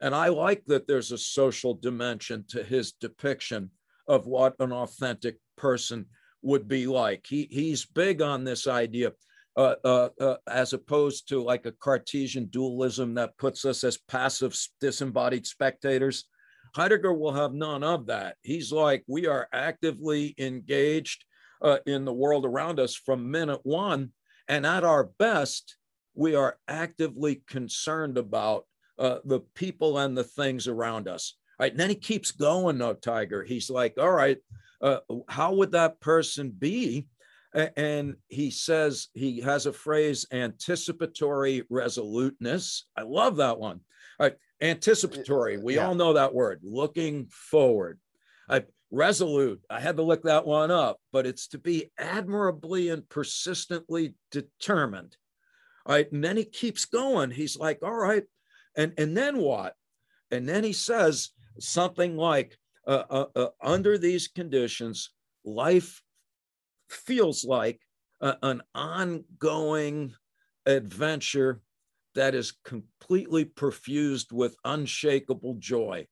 And I like that there's a social dimension to his depiction of what an authentic person would be like. He, he's big on this idea. Uh, uh, uh, as opposed to like a Cartesian dualism that puts us as passive, disembodied spectators. Heidegger will have none of that. He's like, we are actively engaged uh, in the world around us from minute one. And at our best, we are actively concerned about uh, the people and the things around us. Right. And then he keeps going, though, Tiger. He's like, all right, uh, how would that person be? And he says, he has a phrase, anticipatory resoluteness. I love that one. All right anticipatory. We yeah. all know that word looking forward. I, resolute i had to look that one up but it's to be admirably and persistently determined. All right and then he keeps going. He's like all right. And and then what? And then he says something like uh, uh, uh, under these conditions life feels like a, an ongoing adventure that is completely perfused with unshakable joy.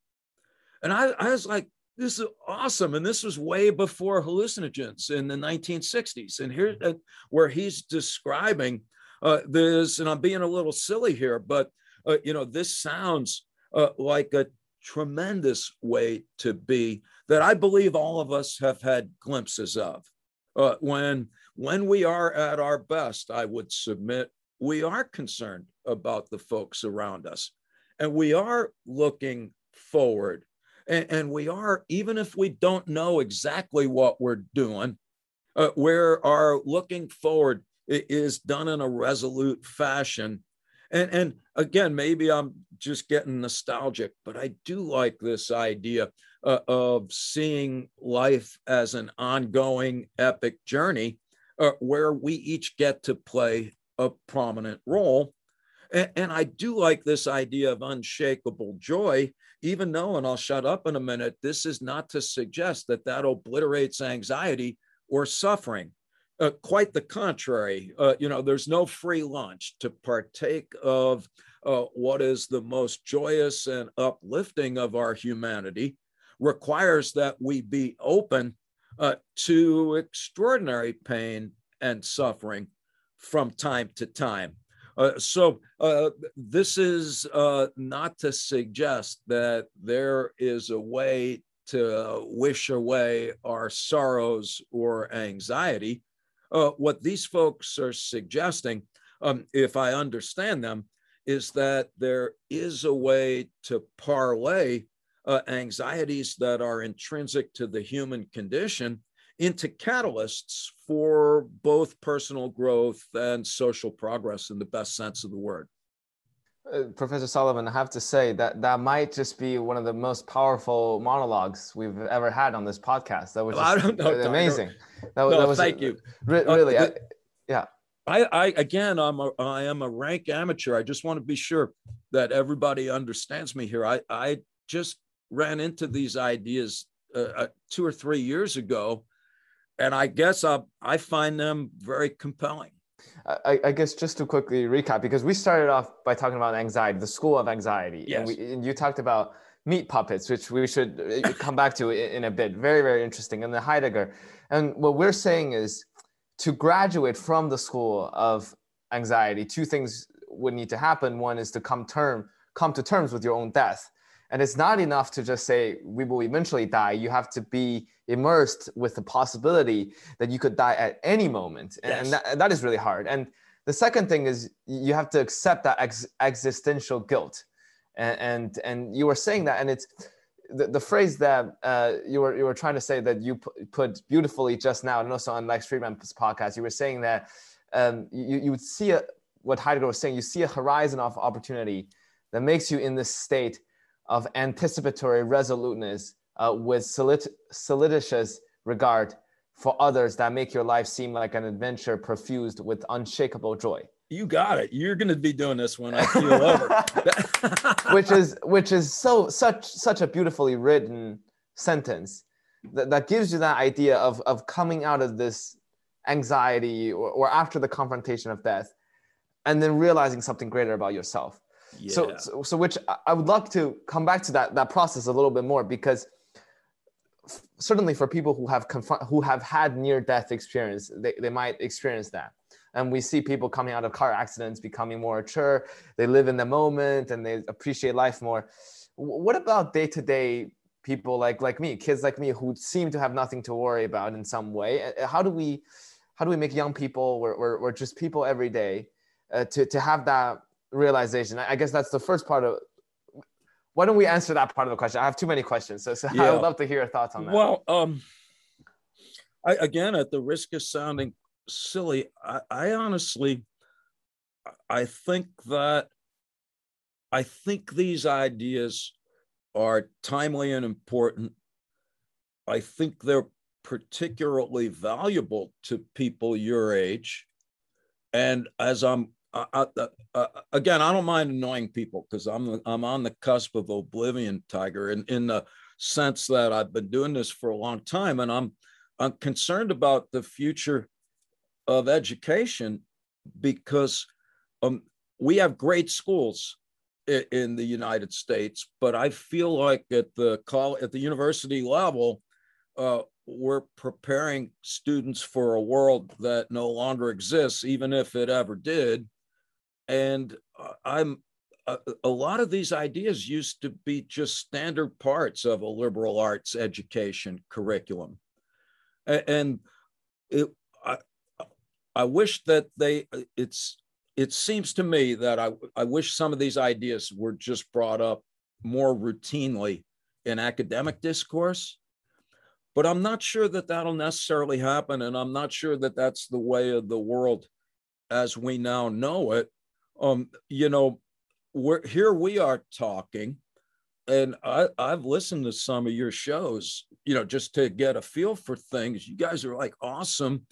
And I, I was like, this is awesome. And this was way before hallucinogens in the 1960s. And here, uh, where he's describing uh, this, and I'm being a little silly here, but uh, you know, this sounds uh, like a tremendous way to be that I believe all of us have had glimpses of. Uh, when when we are at our best, I would submit we are concerned about the folks around us, and we are looking forward, and, and we are even if we don't know exactly what we're doing, uh, where our looking forward. Is done in a resolute fashion. And and again maybe i'm just getting nostalgic but i do like this idea uh, of seeing life as an ongoing epic journey uh, where we each get to play a prominent role. And, and i do like this idea of unshakable joy even though and i'll shut up in a minute this is not to suggest that that obliterates anxiety or suffering. Uh, quite the contrary. Uh, you know, there's no free lunch to partake of uh, what is the most joyous and uplifting of our humanity requires that we be open uh, to extraordinary pain and suffering from time to time. Uh, so uh, this is not to suggest that there is a way to wish away our sorrows or anxiety uh, what these folks are suggesting, um, if I understand them, is that there is a way to parlay uh, anxieties that are intrinsic to the human condition into catalysts for both personal growth and social progress in the best sense of the word. Uh, Professor Solomon, I have to say that that might just be one of the most powerful monologues we've ever had on this podcast. That was I don't know, amazing. That, no, that was thank you. Re- uh, really, uh, I, yeah. I, I again, I'm a, I am a rank amateur. I just want to be sure that everybody understands me here. I, I just ran into these ideas uh, uh two or three years ago, and I guess I, I find them very compelling. I, I, guess just to quickly recap, because we started off by talking about anxiety, the school of anxiety. Yes. And, we, and you talked about meat puppets, which we should uh, come back to in a bit. Very, very interesting. And the Heidegger. And what we're saying is to graduate from the school of anxiety, two things would need to happen. One is to come term come to terms with your own death. And it's not enough to just say we will eventually die. You have to be immersed with the possibility that you could die at any moment. Yes. And that, that is really hard. And the second thing is you have to accept that ex- existential guilt. And, and, and you were saying that, and it's the, the phrase that uh, you were you were trying to say that you put beautifully just now, and also on Lex Fridman's podcast, you were saying that um, you you would see a, what Heidegger was saying. You see a horizon of opportunity that makes you in this state of anticipatory resoluteness uh, with solid, soliditious regard for others that make your life seem like an adventure perfused with unshakable joy. You got it. You're going to be doing this when I feel over. which is which is so such such a beautifully written sentence that, that gives you that idea of of coming out of this anxiety or, or after the confrontation of death and then realizing something greater about yourself. Yeah. So, so, so which I would love to come back to that that process a little bit more because certainly for people who have who have had near death experience, they, they might experience that. And we see people coming out of car accidents becoming more mature. They live in the moment and they appreciate life more. What about day to day people like like me, kids like me, who seem to have nothing to worry about in some way? How do we how do we make young people or, or, or just people every day uh, to, to have that realization? I guess that's the first part of why don't we answer that part of the question? I have too many questions, so, so yeah. I would love to hear your thoughts on that. Well, um, I, again, at the risk of sounding silly, I, I honestly, I think that I think these ideas are timely and important. I think they're particularly valuable to people your age. And as I'm I, uh, again, I don't mind annoying people because I'm I'm on the cusp of oblivion, Tiger, in in the sense that I've been doing this for a long time, and I'm I'm concerned about the future of education because um, we have great schools in, in the United States, but I feel like at the call at the university level, uh, we're preparing students for a world that no longer exists, even if it ever did. And uh, I'm a, a, lot of these ideas used to be just standard parts of a liberal arts education curriculum. And it, I, I wish that they, it's, it seems to me that I, I wish some of these ideas were just brought up more routinely in academic discourse but I'm not sure that that'll necessarily happen. And I'm not sure that that's the way of the world as we now know it. Um, you know, we're here we are talking, and I, I've listened to some of your shows, you know, just to get a feel for things. You guys are like awesome.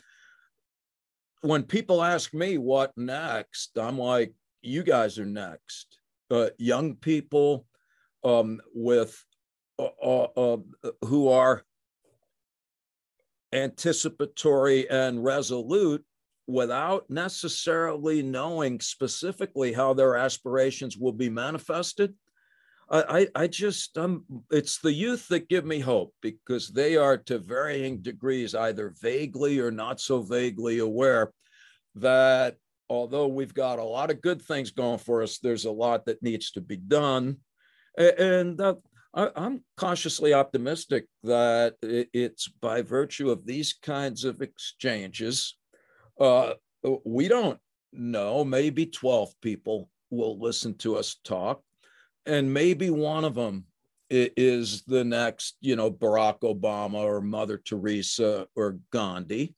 When people ask me what next, I'm like, you guys are next. Uh, young people um, with uh, uh, uh who are anticipatory and resolute without necessarily knowing specifically how their aspirations will be manifested. I, I just, um, it's the youth that give me hope because they are to varying degrees either vaguely or not so vaguely aware that although we've got a lot of good things going for us, there's a lot that needs to be done. And uh, I, am cautiously optimistic that it's by virtue of these kinds of exchanges. Uh, we don't know, maybe 12 people will listen to us talk, and maybe one of them is the next, you know, Barack Obama or Mother Teresa or Gandhi.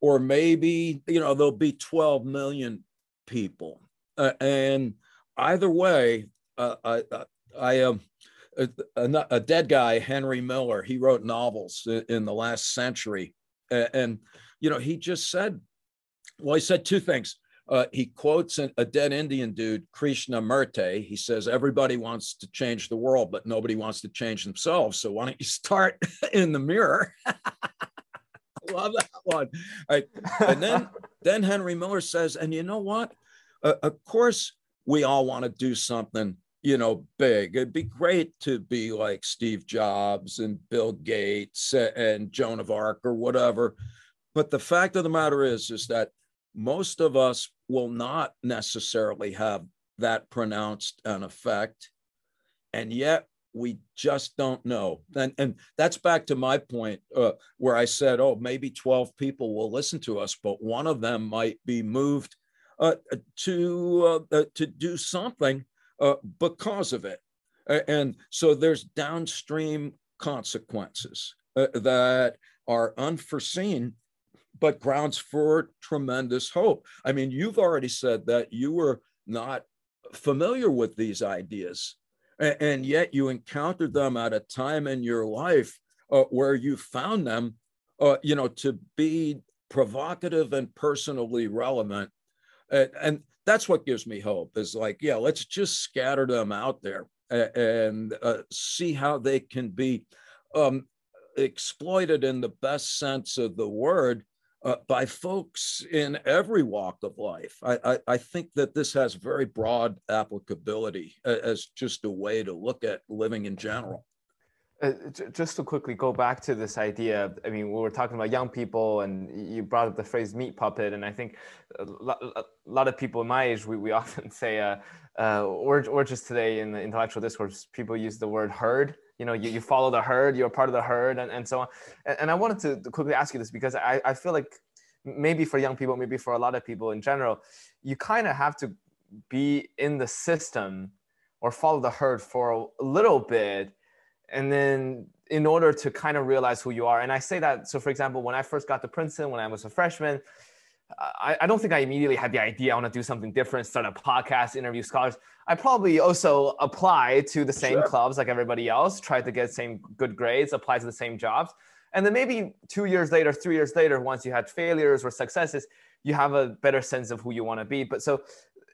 Or maybe, you know, there'll be 12 million people. Uh, and either way, uh, I, I, am. Um, a, a, dead guy, Henry Miller, he wrote novels in the last century. And, you know, he just said, well, he said two things. Uh, he quotes an, a dead Indian dude, Krishna Krishnamurti. He says, Everybody wants to change the world, but nobody wants to change themselves. So why don't you start in the mirror? I love that one. Right. And then, then Henry Miller says, And you know what? Uh, of course, we all want to do something you know, big. It'd be great to be like Steve Jobs and Bill Gates and Joan of Arc or whatever. But the fact of the matter is, is that most of us will not necessarily have that pronounced an effect. And yet we just don't know. And, and that's back to my point uh, where I said, oh, maybe 12 people will listen to us, but one of them might be moved uh, to, uh, uh to do something uh, because of it. And so there's downstream consequences uh, that are unforeseen, but grounds for tremendous hope. I mean, you've already said that you were not familiar with these ideas, and yet you encountered them at a time in your life uh, where you found them, uh, you know, to be provocative and personally relevant. And, and that's what gives me hope is like yeah let's just scatter them out there and uh, see how they can be um, exploited in the best sense of the word uh, by folks in every walk of life. I, I, I, think that this has very broad applicability as just a way to look at living in general. Uh, just to quickly go back to this idea, I mean, we were talking about young people, and you brought up the phrase "meat puppet," and I think a lot of people my age, we, we often say, uh, uh, or or just today in the intellectual discourse, people use the word herd. You know, you, you follow the herd, you're part of the herd, and, and so on. And, and I wanted to quickly ask you this because I, I feel like maybe for young people, maybe for a lot of people in general, you kind of have to be in the system or follow the herd for a little bit and then in order to kind of realize who you are and i say that so for example when i first got to princeton when i was a freshman I, I, don't think I immediately had the idea I want to do something different, start a podcast, interview scholars. I probably also apply to the same sure. clubs like everybody else, try to get same good grades, apply to the same jobs. And then maybe two years later, three years later, once you had failures or successes, you have a better sense of who you want to be. But so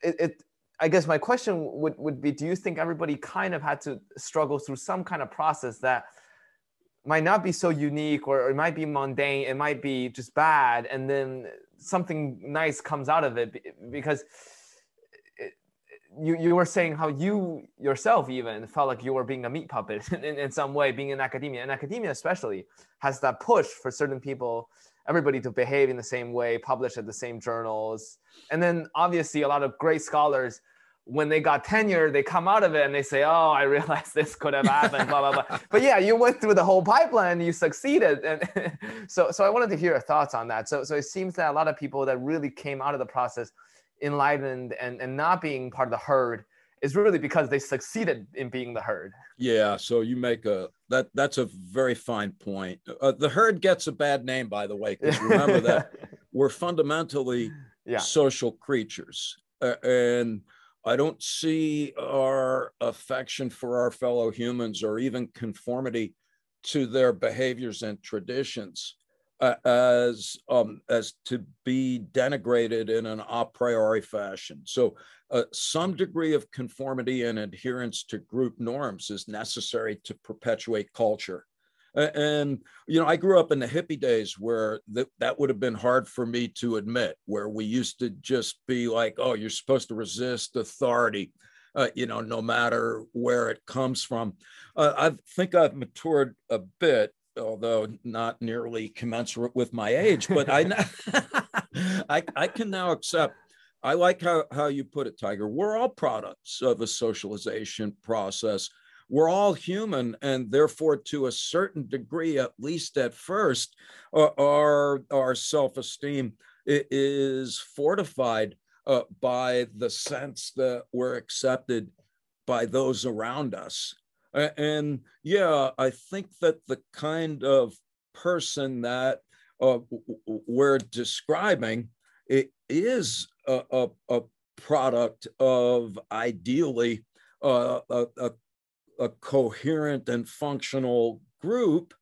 it, it I guess my question would, would be do you think everybody kind of had to struggle through some kind of process that might not be so unique or, or it might be mundane it might be just bad and then something nice comes out of it because you, you were saying how you yourself even felt like you were being a meat puppet in, in some way being in academia. And academia especially has that push for certain people everybody to behave in the same way publish at the same journals. And then obviously a lot of great scholars when they got tenure, they come out of it and they say, "Oh, I realized this could have happened." blah blah blah. But yeah, you went through the whole pipeline, you succeeded, and so so I wanted to hear your thoughts on that. So so it seems that a lot of people that really came out of the process enlightened and and not being part of the herd is really because they succeeded in being the herd. Yeah. So you make a that that's a very fine point. Uh, the herd gets a bad name, by the way, because remember that we're fundamentally yeah. social creatures, uh, and I don't see our affection for our fellow humans or even conformity to their behaviors and traditions uh, as um, as to be denigrated in an a priori fashion. So, uh, some degree of conformity and adherence to group norms is necessary to perpetuate culture and you know i grew up in the hippie days where th- that would have been hard for me to admit where we used to just be like oh you're supposed to resist authority uh, you know no matter where it comes from. Uh, i think i've matured a bit although not nearly commensurate with my age but i I, I can now accept i like how, how you put it tiger. We're all products of a socialization process we're all human and therefore to a certain degree at least at first uh, our our self-esteem is fortified uh, by the sense that we're accepted by those around us. And yeah i think that the kind of person that uh, we're describing it is a, a, a product of ideally uh, a, a, a coherent and functional group.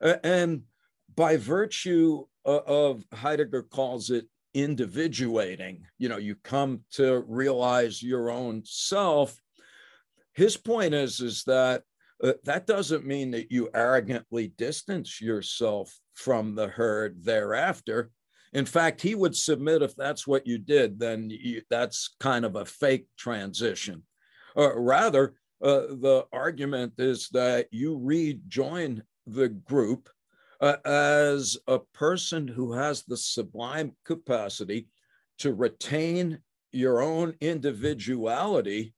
And by virtue of Heidegger calls it individuating, you know, you come to realize your own self. His point is, is that uh, that doesn't mean that you arrogantly distance yourself from the herd thereafter. In fact, he would submit if that's what you did, then you, that's kind of a fake transition. Or rather, uh, the argument is that you rejoin the group uh, as a person who has the sublime capacity to retain your own individuality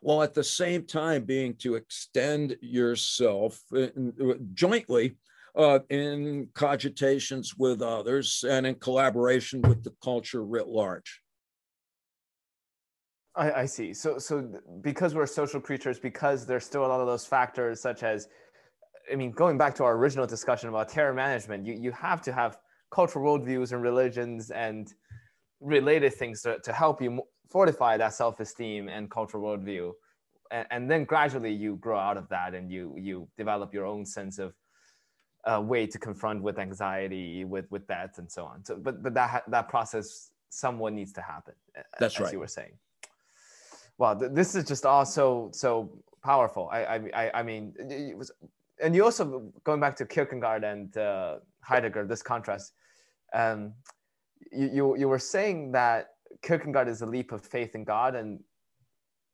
while at the same time being to extend yourself in, jointly uh, in cogitations with others and in collaboration with the culture writ large. I, I, see. So, so because we're social creatures, because there's still a lot of those factors, such as, I mean, going back to our original discussion about terror management, you, you have to have cultural worldviews and religions and related things to, to help you fortify that self-esteem and cultural worldview. And, and then gradually you grow out of that and you, you develop your own sense of uh, way to confront with anxiety, with, with death and so on. So, but, but that, that process somewhat needs to happen. That's as right. you were saying wow, th- this is just all so so powerful. I I I mean, it was, and you also going back to Kierkegaard and uh, Heidegger, this contrast. Um, you, you you were saying that Kierkegaard is a leap of faith in God, and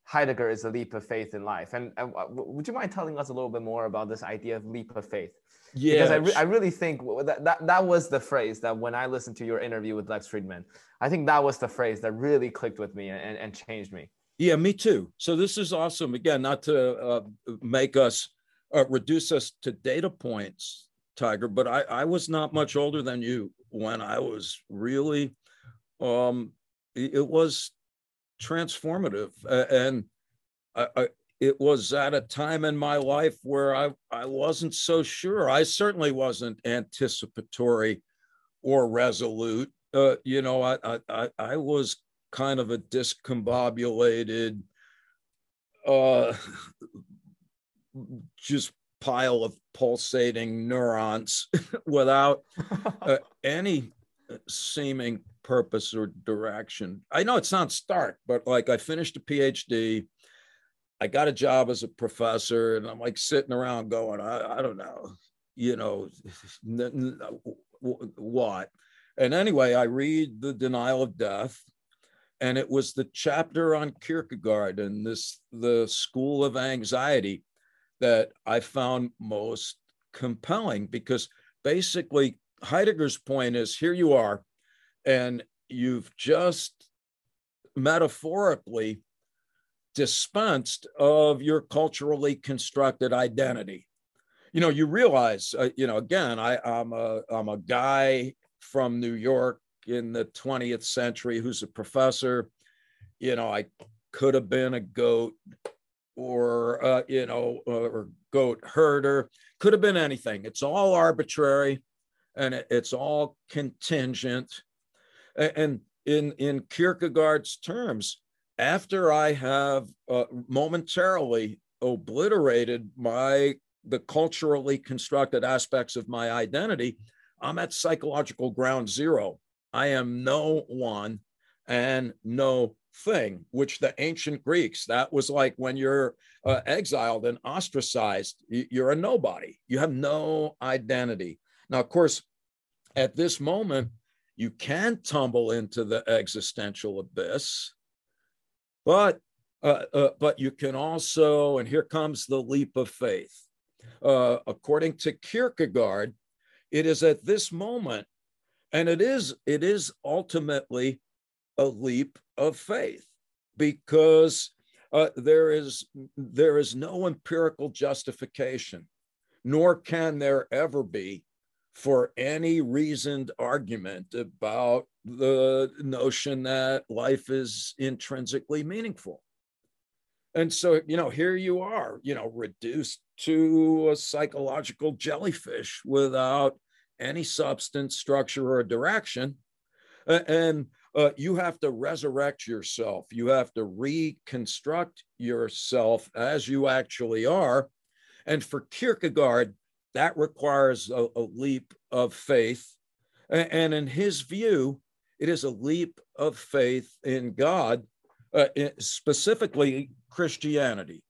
Heidegger is a leap of faith in life. And, and would you mind telling us a little bit more about this idea of leap of faith? Yeah, because I, re- I really think that, that that was the phrase that when I listened to your interview with Lex Fridman, I think that was the phrase that really clicked with me and, and changed me. Yeah, me too. So this is awesome. Again, not to uh, make us uh, reduce us to data points, Tiger, but I, I was not much older than you when I was really, um, it was transformative. and I, I, it was at a time in my life where I, I wasn't so sure. I certainly wasn't anticipatory or resolute. Uh, you know, I, I, I was kind of a discombobulated, uh, just pile of pulsating neurons without uh, any seeming purpose or direction. I know it sounds stark, but like I finished a PhD, I got a job as a professor, and I'm like sitting around going, I, I don't know. you know, what? And anyway, I read The Denial of Death, and it was the chapter on Kierkegaard and this the school of anxiety that I found most compelling because basically Heidegger's point is here you are, and you've just metaphorically dispensed of your culturally constructed identity. You know, you realize, uh, you know, again, I, I'm a I'm a guy from New York in the 20th century who's a professor. You know, I could have been a goat or uh, you know, or goat herder. Could have been anything. It's all arbitrary, and it's all contingent. And in in Kierkegaard's terms, after I have uh, momentarily obliterated my the culturally constructed aspects of my identity, I'm at psychological ground zero. I am no one and no thing, which the ancient Greeks, that was like when you're uh, exiled and ostracized, you're a nobody. You have no identity. Now, of course, at this moment, you can tumble into the existential abyss, but uh, uh, but you can also, and here comes the leap of faith. Uh, according to Kierkegaard, it is at this moment, and it is it is ultimately a leap of faith because uh, there is there is no empirical justification, nor can there ever be for any reasoned argument about the notion that life is intrinsically meaningful. And so, you know, here you are, you know, reduced to a psychological jellyfish without any substance, structure, or direction. And uh, you have to resurrect yourself. You have to reconstruct yourself as you actually are. And for Kierkegaard, that requires a, a leap of faith. And in his view, it is a leap of faith in God, uh, specifically Christianity.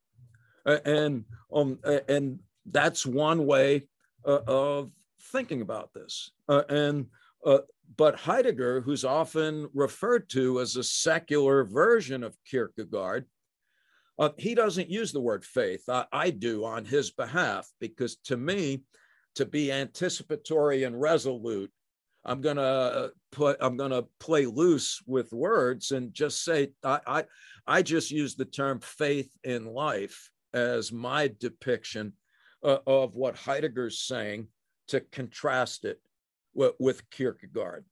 And, um, and that's one way uh, of thinking about this. Uh, and uh, but Heidegger, who's often referred to as a secular version of Kierkegaard, uh, he doesn't use the word faith. I, I, do on his behalf because to me, to be anticipatory and resolute, I'm gonna put I'm gonna play loose with words and just say I I, I just use the term faith in life as my depiction uh, of what Heidegger's saying to contrast it with, with Kierkegaard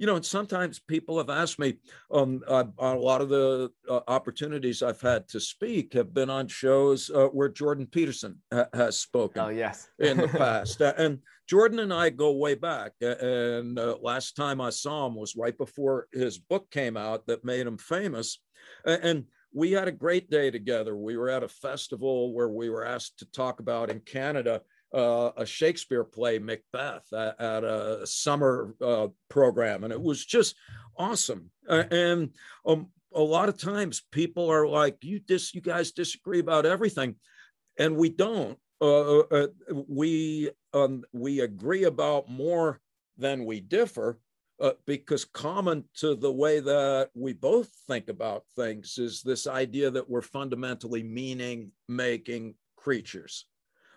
you know, and sometimes people have asked me um, uh, a lot of the uh, opportunities I've had to speak have been on shows uh, where Jordan Peterson ha- has spoken. Oh, yes. in the past. and Jordan and I go way back. And uh, last time I saw him was right before his book came out that made him famous. And we had a great day together. We were at a festival where we were asked to talk about in Canada uh, a Shakespeare play, Macbeth, at, at a summer uh, program, and it was just awesome. Uh, and um, a lot of times, people are like, "You dis, you guys disagree about everything," and we don't. Uh, uh, uh, we um, we agree about more than we differ. because common to the way that we both think about things is this idea that we're fundamentally meaning making creatures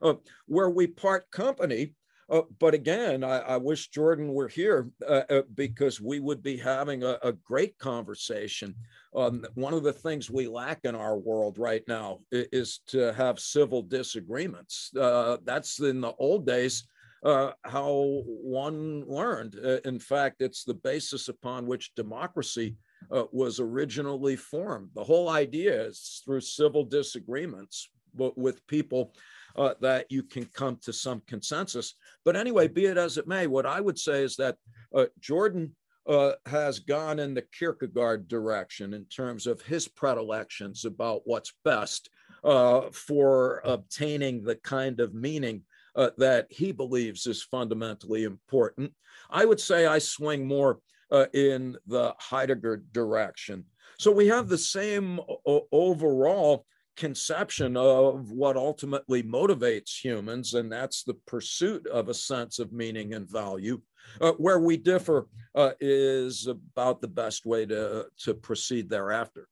uh, where we part company. Uh, but again, I, I, wish Jordan were here uh, uh because we would be having a, a great conversation. Um, one of the things we lack in our world right now is, is to have civil disagreements. Uh, that's in the old days. Uh, how one learned. in fact, it's the basis upon which democracy was originally formed. The whole idea is through civil disagreements, but with people uh, that you can come to some consensus. But anyway, be it as it may, what I would say is that uh, Jordan uh, has gone in the Kierkegaard direction in terms of his predilections about what's best uh, for obtaining the kind of meaning uh, that he believes is fundamentally important. I would say I swing more uh, in the Heidegger direction. So we have the same overall conception of what ultimately motivates humans, and that's the pursuit of a sense of meaning and value. Uh, where we differ uh, is about the best way to, to proceed thereafter.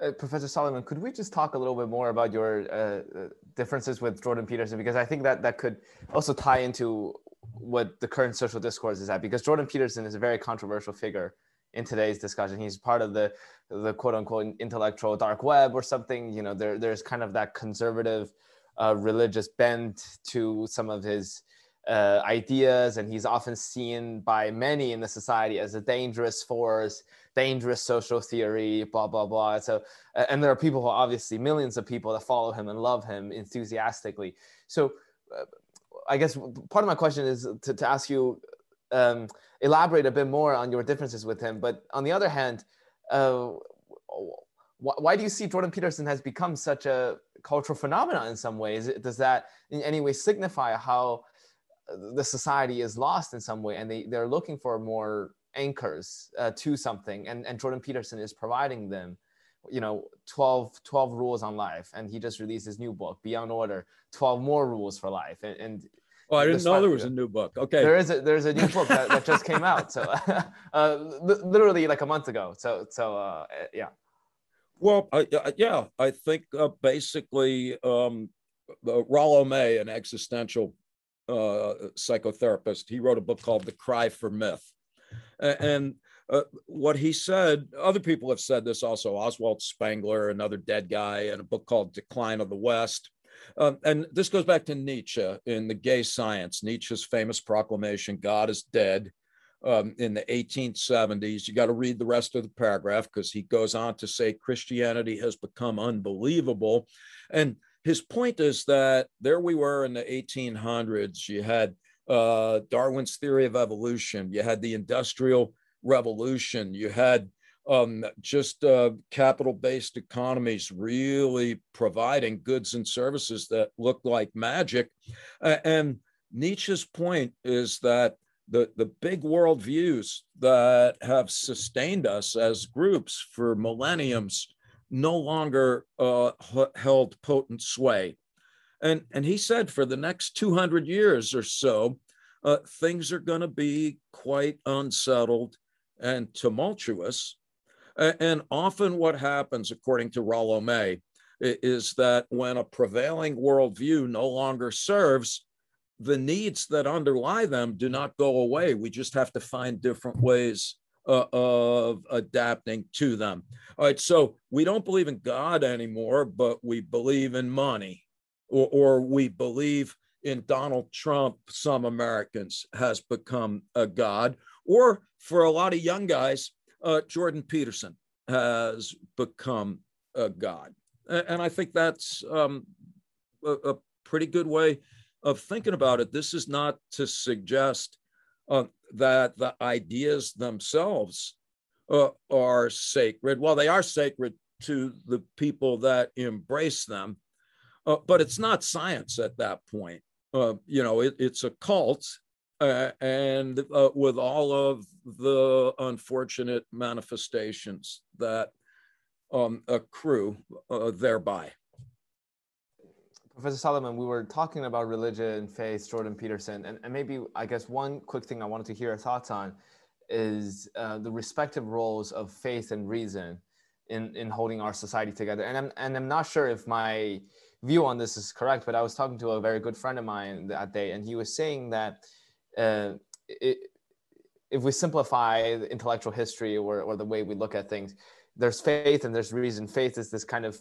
Uh, Professor Solomon, could we just talk a little bit more about your uh, uh, differences with Jordan Peterson? Because I think that that could also tie into what the current social discourse is at. Because Jordan Peterson is a very controversial figure in today's discussion. He's part of the the quote unquote intellectual dark web or something. You know, there there's kind of that conservative uh, religious bent to some of his uh, ideas, and he's often seen by many in the society as a dangerous force, dangerous social theory, blah blah blah. So, and there are people who obviously millions of people that follow him and love him enthusiastically. So, uh, I guess part of my question is to, to ask you um, elaborate a bit more on your differences with him. But on the other hand, uh, why do you see Jordan Peterson has become such a cultural phenomenon in some ways? Does that in any way signify how the society is lost in some way and they, they're looking for more anchors uh, to something and, and jordan peterson is providing them you know 12, 12 rules on life and he just released his new book beyond order 12 more rules for life and, and Oh, I didn't know there was a new book. Okay, there is a there's a new book that, that just came out. So, uh, literally like a month ago. So, so uh, yeah. Well, I, yeah, I think uh, basically um, Rollo May, an existential uh, psychotherapist. He wrote a book called The Cry for Myth. And uh, what he said, other people have said this also, Oswald Spengler, another dead guy, in a book called Decline of the West. Um, and this goes back to Nietzsche in The Gay Science, Nietzsche's famous proclamation, God is dead. Um, in the 1870s. You got to read the rest of the paragraph because he goes on to say Christianity has become unbelievable. And his point is that there we were in the 1800s. You had uh, Darwin's theory of evolution. You had the Industrial Revolution. You had um, just uh, capital based economies really providing goods and services that look like magic. Uh, and Nietzsche's point is that the, the big worldviews that have sustained us as groups for millenniums no longer uh, held potent sway. And, and he said for the next 200 years or so, uh, things are going to be quite unsettled and tumultuous. And often, what happens, according to Rollo May, is that when a prevailing worldview no longer serves, the needs that underlie them do not go away. We just have to find different ways uh, of adapting to them. All right, so we don't believe in God anymore, but we believe in money, or, or we believe in Donald Trump, some Americans, has become a God. Or for a lot of young guys, uh, Jordan Peterson has become a God. And I think that's um, a, a pretty good way of thinking about it. This is not to suggest uh, that the ideas themselves uh, are sacred. Well, they are sacred to the people that embrace them, uh, but it's not science at that point. Uh, you know, it, it's a cult, uh, and uh, with all of the unfortunate manifestations that um, accrue thereby. Professor Solomon, we were talking about religion, faith, Jordan Peterson, and, and maybe I guess one quick thing I wanted to hear your thoughts on is uh, the respective roles of faith and reason in, in holding our society together. And I'm, and I'm not sure if my view on this is correct, but I was talking to a very good friend of mine that day, and he was saying that uh, it, if we simplify intellectual history or, or the way we look at things, there's faith and there's reason. Faith is this kind of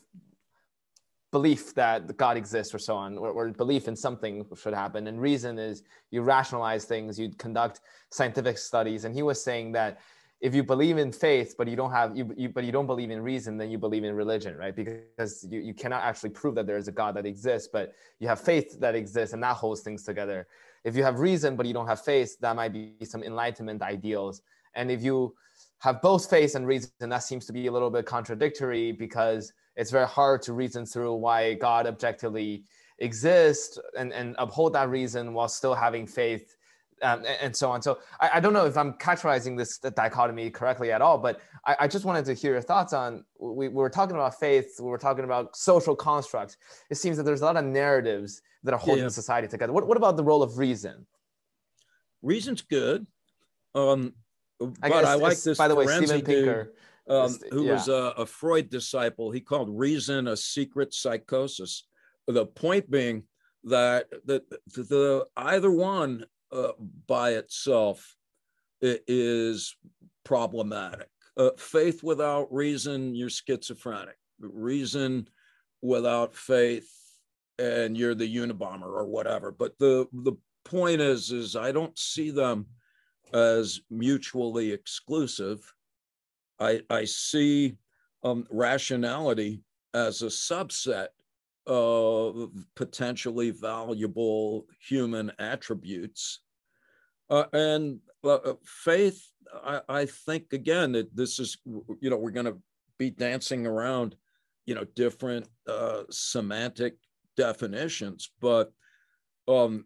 belief that God exists or so on, or, or, belief in something should happen. And reason is you rationalize things, you conduct scientific studies. And he was saying that if you believe in faith, but you don't have you, you but you don't believe in reason, then you believe in religion, right? Because you, you cannot actually prove that there is a God that exists, but you have faith that exists and that holds things together. If you have reason, but you don't have faith, that might be some enlightenment ideals. And if you have both faith and reason, that seems to be a little bit contradictory because it's very hard to reason through why God objectively exists and, and uphold that reason while still having faith um, and, and, so on. So I, I, don't know if I'm categorizing this dichotomy correctly at all, but I, I, just wanted to hear your thoughts on. We, we were talking about faith, we were talking about social constructs. It seems that there's a lot of narratives that are holding yeah. society together. What, what about the role of reason? Reason's good, um, but I, I like this. By the way, Steven Pinker. Dude, um, who yeah. was a, a Freud disciple, he called reason a secret psychosis. The point being that the, the either one uh, by itself is problematic. Uh, faith without reason, you're schizophrenic. Reason without faith, and you're the Unabomber or whatever. But the the point is, is I don't see them as mutually exclusive. I I see um, rationality as a subset of potentially valuable human attributes uh, and uh, uh, faith, I, I, think again that this is, you know, we're going to be dancing around, you know, different uh, semantic definitions. But um,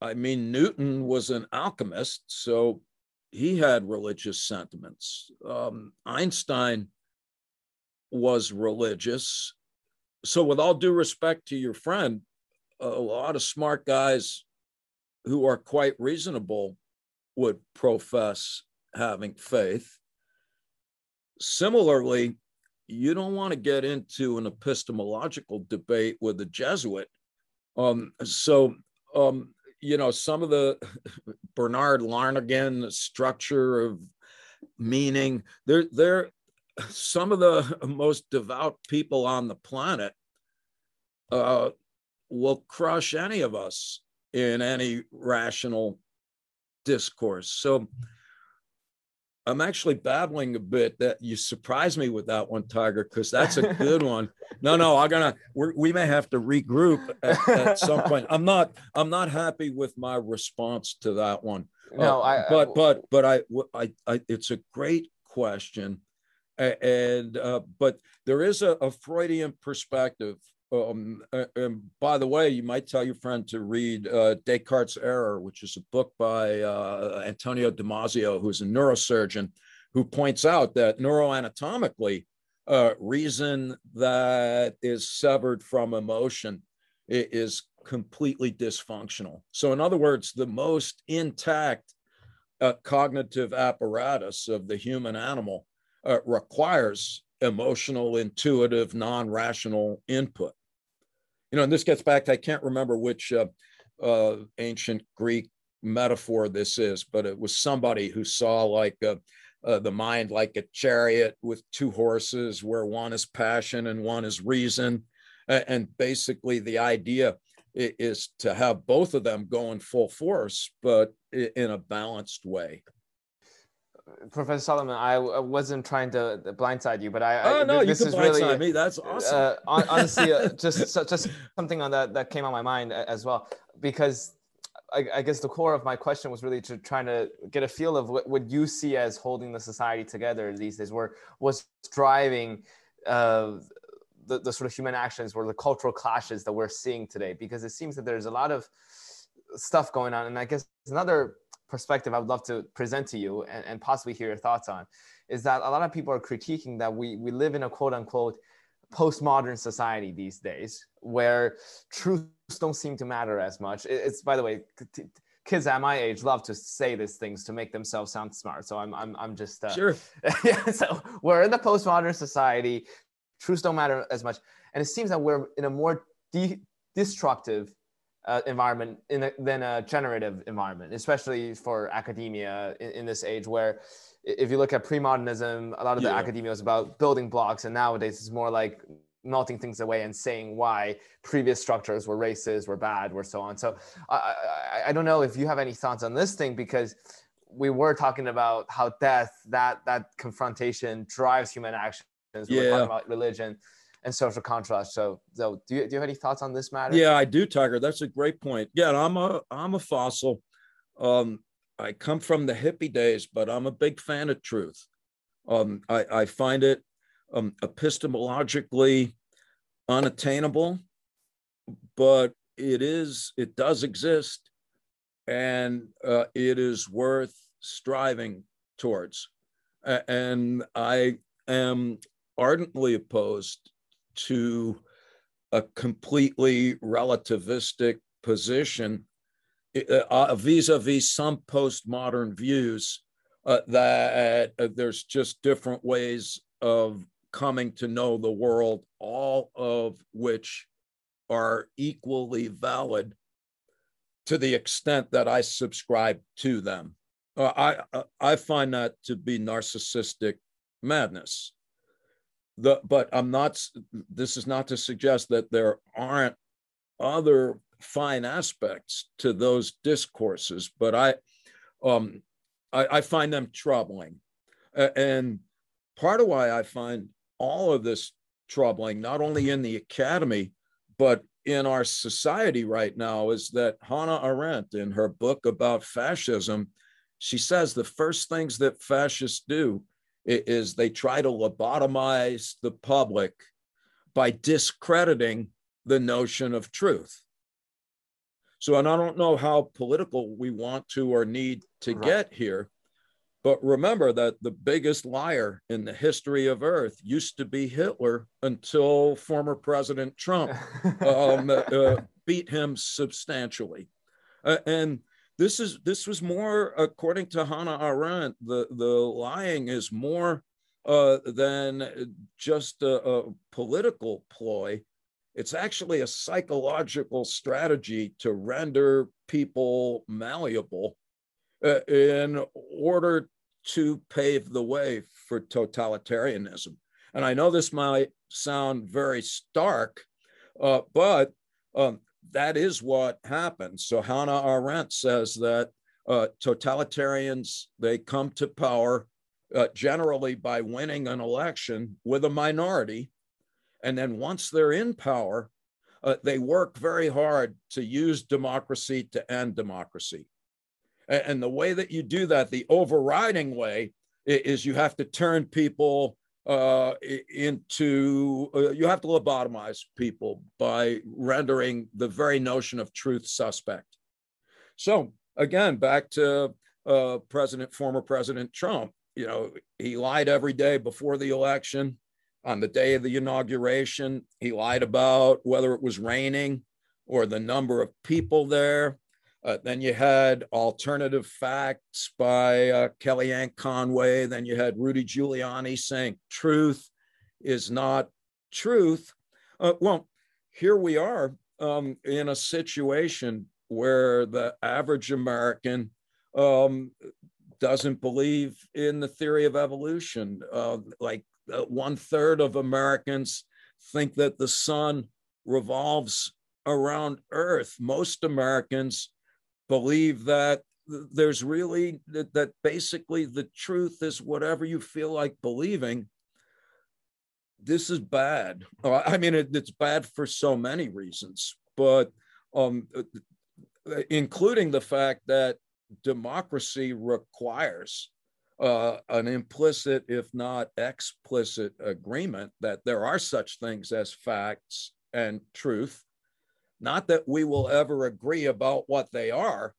I mean, Newton was an alchemist, so he had religious sentiments. Um, Einstein was religious. So, with all due respect to your friend, a lot of smart guys who are quite reasonable would profess having faith. Similarly, you don't want to get into an epistemological debate with a Jesuit. Um, so, um, you know, some of the Bernard Lonergan structure of meaning, they're, they're some of the most devout people on the planet uh, will crush any of us in any rational discourse. So I'm actually babbling a bit that you surprised me with that one, Tiger, because that's a good one. No, no, I'm gonna we may have to regroup at, at, some point. I'm not I'm not happy with my response to that one. No, uh, I but but but I, I I it's a great question, and uh, but there is a, a Freudian perspective um, and by the way, you might tell your friend to read uh, Descartes' Error, which is a book by uh, Antonio Damasio, who's a neurosurgeon, who points out that neuroanatomically, uh, reason that is severed from emotion is completely dysfunctional. So, in other words, the most intact uh, cognitive apparatus of the human animal uh, requires emotional, intuitive, non rational input you know, and this gets back to I can't remember which uh, uh, ancient Greek metaphor this is, but it was somebody who saw like uh, uh, the mind like a chariot with two horses, where one is passion and one is reason, and basically the idea is to have both of them going full force, but in a balanced way. Professor Solomon, I, wasn't trying to blindside you, but I. Oh I, no, this you can blindside really, me. That's awesome. Uh, honestly, uh, just just something on that that came on my mind as well, because I, I, guess the core of my question was really to trying to get a feel of what, what you see as holding the society together these days, where what's driving uh, the, the sort of human actions, where the cultural clashes that we're seeing today, because it seems that there's a lot of stuff going on, and I guess another perspective I would love to present to you and, and possibly hear your thoughts on is that a lot of people are critiquing that we, we live in a quote unquote postmodern society these days where truths don't seem to matter as much. It's, by the way, kids at my age love to say these things to make themselves sound smart. So I'm, I'm, I'm just, uh, sure. yeah, so we're in the postmodern society. Truths don't matter as much. And it seems that we're in a more de- destructive uh, environment in a, than a generative environment, especially for academia in, in, this age where if you look at pre-modernism, a lot of yeah. the academia was about building blocks and nowadays it's more like melting things away and saying why previous structures were racist, were bad, were so on. So I, I, I don't know if you have any thoughts on this thing because we were talking about how death, that that confrontation drives human actions. Yeah. We're talking about religion and social contrast. So, so do you, do you have any thoughts on this matter? Yeah, I do, Tiger. That's a great point. Yeah, I'm a I'm a fossil. Um, I come from the hippie days, but I'm a big fan of truth. Um, I, I find it um, epistemologically unattainable, but it is it does exist, and uh, it is worth striving towards. And I am ardently opposed to a completely relativistic position uh, vis-a-vis some postmodern views uh, that uh, there's just different ways of coming to know the world, all of which are equally valid to the extent that I subscribe to them. Uh, I uh, I find that to be narcissistic madness. The, but I'm not. This is not to suggest that there aren't other fine aspects to those discourses, but I, um, I, I find them troubling, and part of why I find all of this troubling, not only in the academy, but in our society right now, is that Hannah Arendt, in her book about fascism, she says the first things that fascists do is they try to lobotomize the public by discrediting the notion of truth. So, and I don't know how political we want to or need to right. get here, but remember that the biggest liar in the history of Earth used to be Hitler until former President Trump um, uh, beat him substantially. Uh, and this is this was more, according to Hannah Arendt, the, the lying is more uh, than just a, a political ploy. It's actually a psychological strategy to render people malleable uh, in order to pave the way for totalitarianism. And I know this might sound very stark, uh, but um, that is what happens. So Hannah Arendt says that uh, totalitarians they come to power uh, generally by winning an election with a minority, and then once they're in power, uh, they work very hard to use democracy to end democracy. And, and the way that you do that, the overriding way, is you have to turn people uh, into uh, you have to lobotomize people by rendering the very notion of truth suspect. So again, back to uh, President, former President Trump. You know, he lied every day before the election. On the day of the inauguration, he lied about whether it was raining or the number of people there. Uh, then you had alternative facts by uh, Kellyanne Conway. Then you had Rudy Giuliani saying truth is not truth. Uh, well, here we are um, in a situation where the average American um, doesn't believe in the theory of evolution. Uh, like uh, one third of Americans think that the sun revolves around Earth. Most Americans believe that there's really that, basically the truth is whatever you feel like believing this is bad. I mean it, it's bad for so many reasons but um, including the fact that democracy requires uh, an implicit, if not explicit, agreement that there are such things as facts and truth, not that we will ever agree about what they are,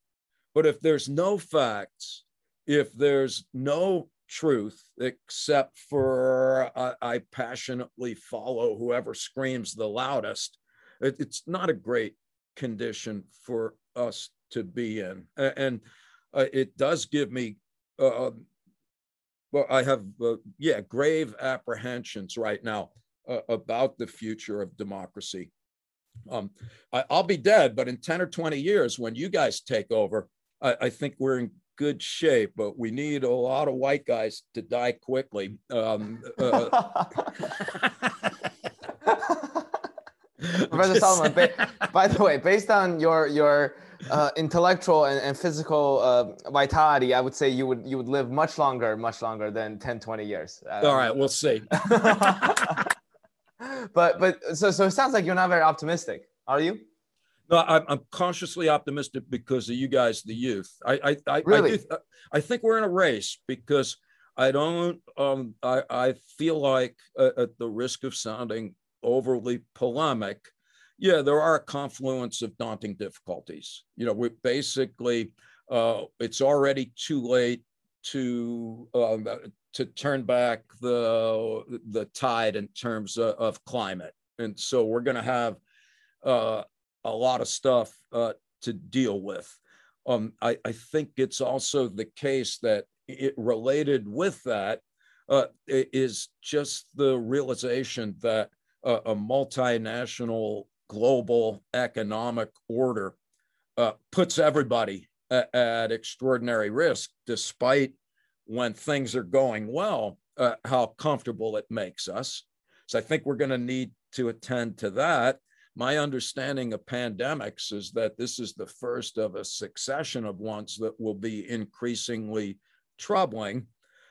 but if there's no facts, if there's no truth except for I, I passionately follow whoever screams the loudest, it, it's not a great condition for us to be in. And uh, it does give me, uh, well, I have, uh, yeah, grave apprehensions right now uh, about the future of democracy. Um, I, will be dead, but in 10 or 20 years, when you guys take over, I, I, think we're in good shape, but we need a lot of white guys to die quickly. Um, uh, Professor Solomon, ba- by the way, based on your your uh, intellectual and, and physical uh, vitality, I would say you would you would live much longer, much longer than 10, 20 years. Um, All right, we'll see. but but so so it sounds like you're not very optimistic, are you? No, I'm, I'm cautiously optimistic because of you guys, the youth. I I I, really? I, do, I think we're in a race because I don't. Um, I I feel like uh, at the risk of sounding overly polemic, Yeah, there are a confluence of daunting difficulties. You know, we basically uh, it's already too late to um, to turn back the the tide in terms of, of climate, and so we're going to have uh, a lot of stuff uh, to deal with. Um, I, I, think it's also the case that it related with that uh, is just the realization that a multinational global economic order uh, puts everybody at, at, extraordinary risk, despite when things are going well, uh, how comfortable it makes us. So I think we're going to need to attend to that my understanding of pandemics is that this is the first of a succession of ones that will be increasingly troubling.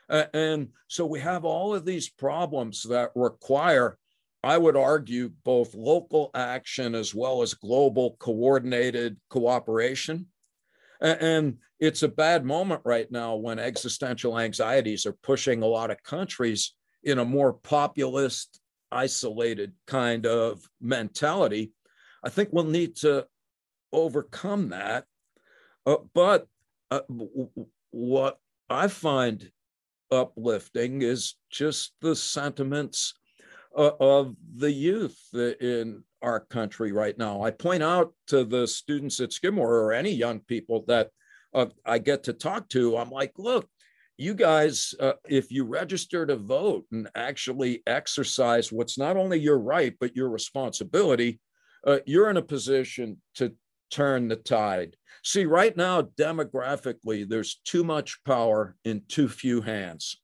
Uh, and so we have all of these problems that require, I would argue, both local action as well as global coordinated cooperation. And it's a bad moment right now when existential anxieties are pushing a lot of countries in a more populist isolated kind of mentality. I think we'll need to overcome that. Uh, but uh, what I find uplifting is just the sentiments uh, of the youth in our country right now. I point out to the students at Skidmore or any young people that uh, I get to talk to, I'm like, look, you guys, uh, if you register to vote and actually exercise what's not only your right, but your responsibility, uh, you're in a position to turn the tide. See, right now, demographically, there's too much power in too few hands.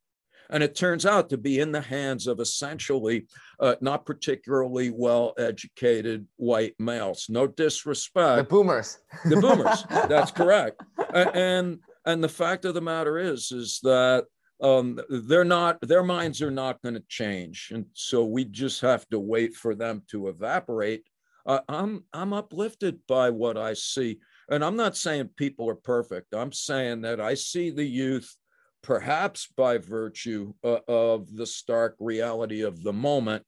And it turns out to be in the hands of essentially uh, not particularly well educated white males. No disrespect. The boomers. The boomers. That's correct. And and the fact of the matter is, is that um, they're not, their minds are not going to change, and so we just have to wait for them to evaporate. Uh, I'm I'm uplifted by what I see, and I'm not saying people are perfect. I'm saying that I see the youth, perhaps by virtue uh, of the stark reality of the moment.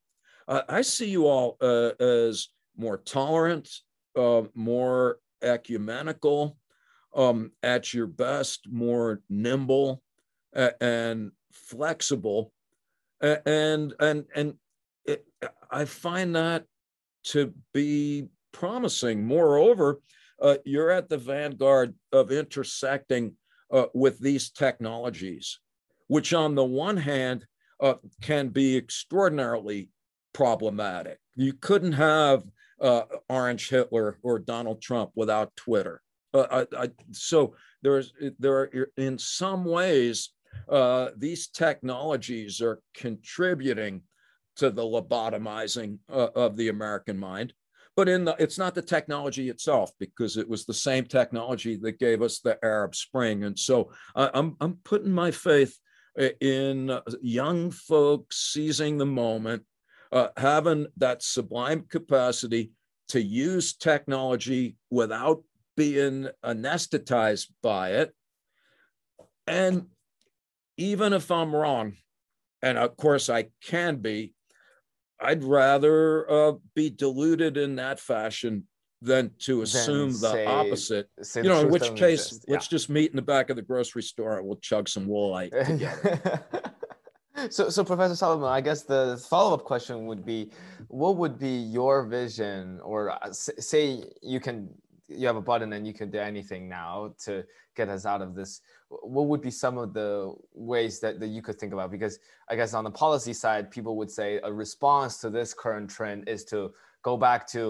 Uh, I see you all uh, as more tolerant, uh, more ecumenical, um, at your best, more nimble and flexible. And and and it, I find that to be promising. Moreover, uh, you're at the vanguard of intersecting uh, with these technologies, which on the one hand uh, can be extraordinarily problematic. You couldn't have uh, Orange Hitler or Donald Trump without Twitter. Uh, I, I, so there's there are in some ways uh, these technologies are contributing to the lobotomizing uh, of the American mind. But in the, it's not the technology itself because it was the same technology that gave us the Arab Spring. And so I'm I'm putting my faith uh, in uh, young folks seizing the moment, uh, having that sublime capacity to use technology without being anesthetized by it. And even if I'm wrong, and of course I can be, I'd rather uh, be deluded in that fashion than to assume the say, opposite. Say you know, in which case, exist. let's just meet in the back of the grocery store and we'll chug some woolite together. so, so Professor Solomon, I guess the follow-up question would be, what would be your vision, or uh, say you can you have a button and you can do anything now to get us out of this what would be some of the ways that, that you could think about? Because i guess on the policy side people would say a response to this current trend is to go back to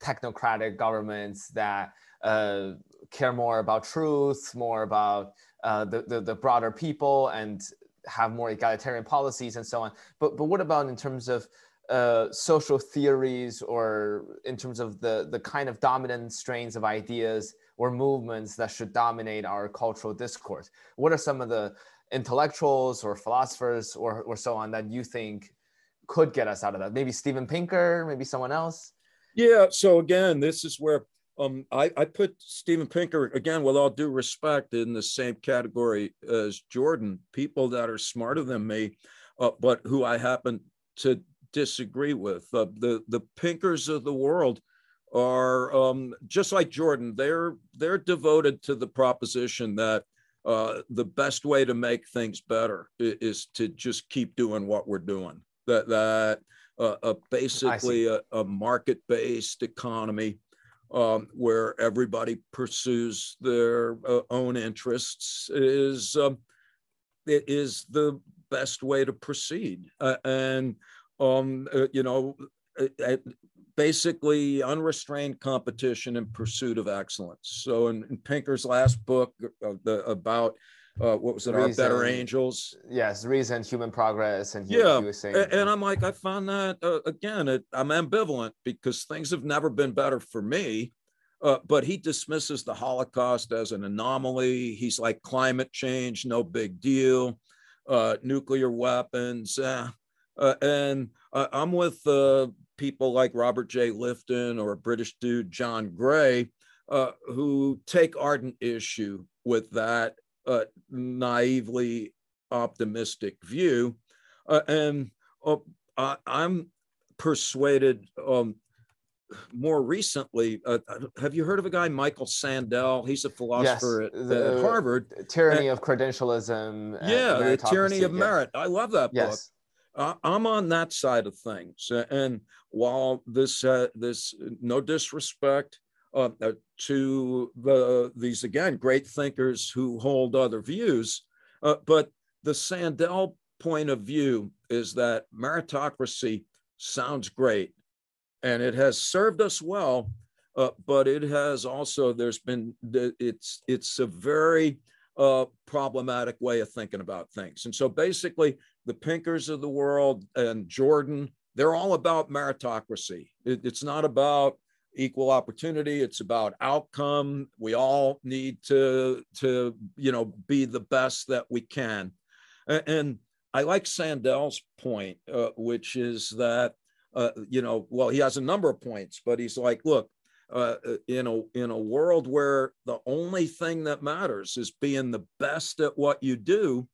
technocratic governments that uh, care more about truth more about uh, the, the, the broader people and have more egalitarian policies and so on. But but what about in terms of uh, social theories or in terms of the, the kind of dominant strains of ideas or movements that should dominate our cultural discourse? What are some of the intellectuals or philosophers or, or so on that you think could get us out of that? Maybe Steven Pinker, maybe someone else? Yeah. So again, this is where um, I, I put Steven Pinker again, with all due respect, in the same category as Jordan. People that are smarter than me, uh, but who I happen to disagree with. Uh, the the Pinkers of the world are um, just like Jordan. They're they're devoted to the proposition that uh, the best way to make things better is, to just keep doing what we're doing. That that uh, uh, basically a, a market based economy um, where everybody pursues their uh, own interests is um, it is the best way to proceed. Uh, and um, uh, you know, basically unrestrained competition in pursuit of excellence. So in, in Pinker's last book uh, the, about uh, what was it, reason, Our Better Angels? Yes, reason, human progress, and yeah. Saying, and I'm like, I found that uh, again, it, I'm ambivalent because things have never been better for me. Uh, but he dismisses the Holocaust as an anomaly. He's like climate change, no big deal. Uh, nuclear weapons, eh. uh, and I'm with uh, people like Robert J. Lifton or a British dude, John Gray, uh, who take ardent issue with that uh, naively optimistic view. Uh, and uh, I, am persuaded um, more recently. Uh, have you heard of a guy, Michael Sandel? He's a philosopher yes, at, the, at, Harvard. Tyranny and, of Credentialism. Yeah, the Tyranny of Merit. I love that yes. book. Uh, I'm on that side of things, and while this uh, this no disrespect uh, uh, to the these again great thinkers who hold other views, uh, but the Sandel point of view is that meritocracy sounds great, and it has served us well, uh, but it has also there's been it's it's a very uh, problematic way of thinking about things. And so basically, the Pinkers of the world and Jordan, they're all about meritocracy. It, it's not about equal opportunity. It's about outcome. We all need to, to you know, be the best that we can. And, and I like Sandel's point, uh, which is that, uh, you know, well, he has a number of points, but he's like, look, uh, uh, in a in a world where the only thing that matters is being the best at what you do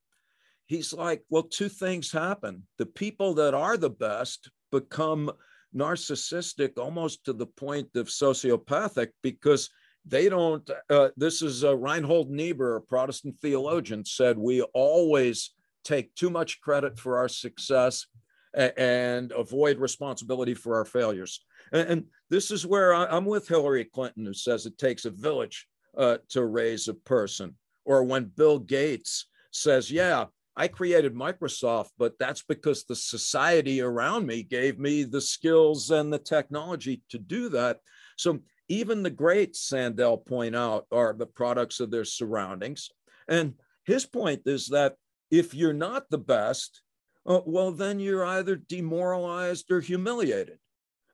he's like well two things happen the people that are the best become narcissistic almost to the point of sociopathic because they don't uh, this is uh, reinhold niebuhr a protestant theologian said we always take too much credit for our success and avoid responsibility for our failures and, this is where I, am with Hillary Clinton, who says it takes a village uh, to raise a person. Or when Bill Gates says, Yeah, I created Microsoft, but that's because the society around me gave me the skills and the technology to do that. So even the great Sandel point out are the products of their surroundings. And his point is that if you're not the best, uh, well, then you're either demoralized or humiliated.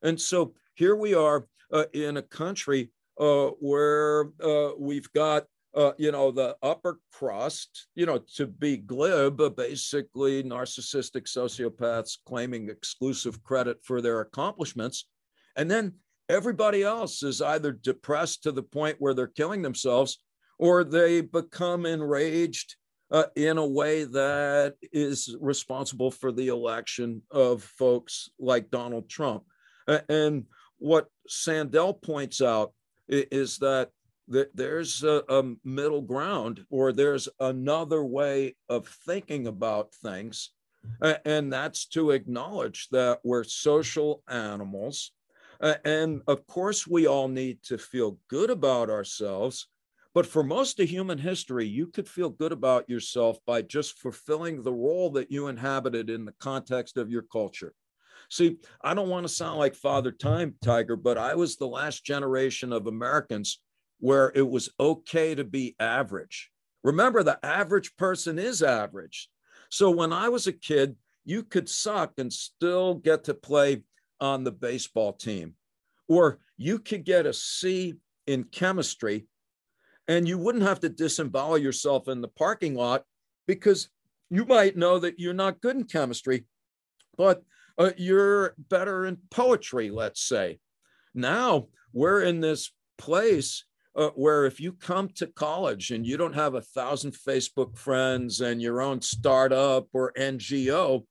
And so here we are uh, in a country uh, where uh, we've got, uh, you know, the upper crust, you know, to be glib, uh, basically narcissistic sociopaths claiming exclusive credit for their accomplishments. And then everybody else is either depressed to the point where they're killing themselves or they become enraged uh, in a way that is responsible for the election of folks like Donald Trump. And what Sandel points out is that there's a, a, middle ground or there's another way of thinking about things. And that's to acknowledge that we're social animals. And of course, we all need to feel good about ourselves. But for most of human history, you could feel good about yourself by just fulfilling the role that you inhabited in the context of your culture. See, I don't want to sound like Father Time Tiger, but I was the last generation of Americans where it was okay to be average. Remember, the average person is average. So when I was a kid, you could suck and still get to play on the baseball team, or you could get a C in chemistry and you wouldn't have to disembowel yourself in the parking lot because you might know that you're not good in chemistry, but uh, you're better in poetry, let's say. Now we're in this place uh, where if you come to college and you don't have a thousand Facebook friends and your own startup or NGO,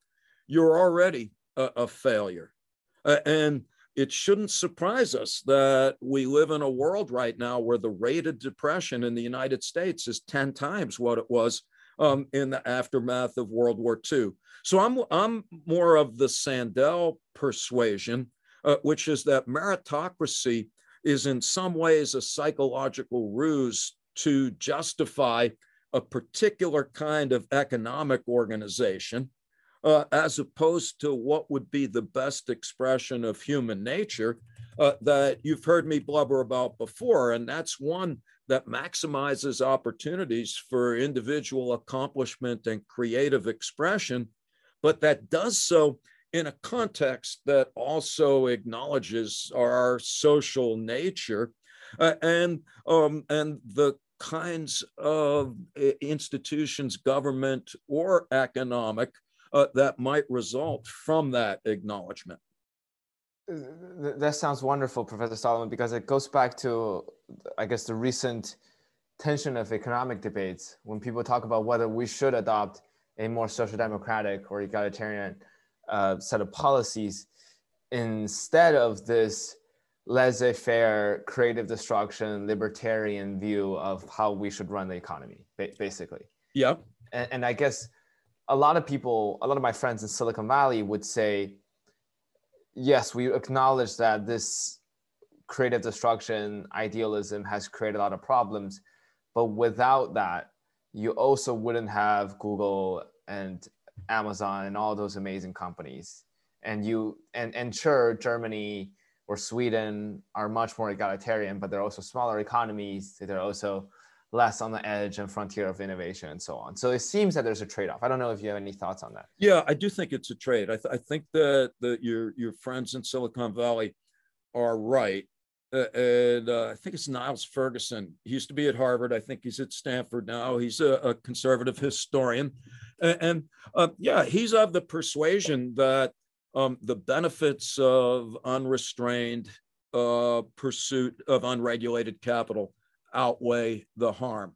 you're already a, a failure. Uh, and it shouldn't surprise us that we live in a world right now where the rate of depression in the United States is 10 times what it was um, in the aftermath of World War II. So I'm, I'm more of the Sandel persuasion, uh, which is that meritocracy is in some ways a psychological ruse to justify a particular kind of economic organization uh, as opposed to what would be the best expression of human nature uh, that you've heard me blubber about before. And that's one that maximizes opportunities for individual accomplishment and creative expression, but that does so in a context that also acknowledges our social nature uh, and um, and the kinds of uh, institutions, government or economic, uh, that might result from that acknowledgement. That sounds wonderful, Professor Solomon, because it goes back to, I guess, the recent tension of economic debates when people talk about whether we should adopt a more social democratic or egalitarian uh, set of policies instead of this laissez-faire creative destruction libertarian view of how we should run the economy basically yeah and, and i guess a lot of people, a lot of my friends in Silicon Valley would say, yes, we acknowledge that this creative destruction idealism has created a lot of problems. But without that, you also wouldn't have Google and Amazon and all those amazing companies. And you and, and sure, Germany or Sweden are much more egalitarian, but they're also smaller economies. They're also less on the edge and frontier of innovation and so on. So it seems that there's a trade-off. I don't know if you have any thoughts on that. Yeah, I do think it's a trade. I, th- I think that the, your your friends in Silicon Valley are right. Uh, and uh, I think it's Niall Ferguson. He used to be at Harvard. I think he's at Stanford now. He's a, a conservative historian, and, and uh, yeah, he's of the persuasion that um, the benefits of unrestrained uh, pursuit of unregulated capital outweigh the harm.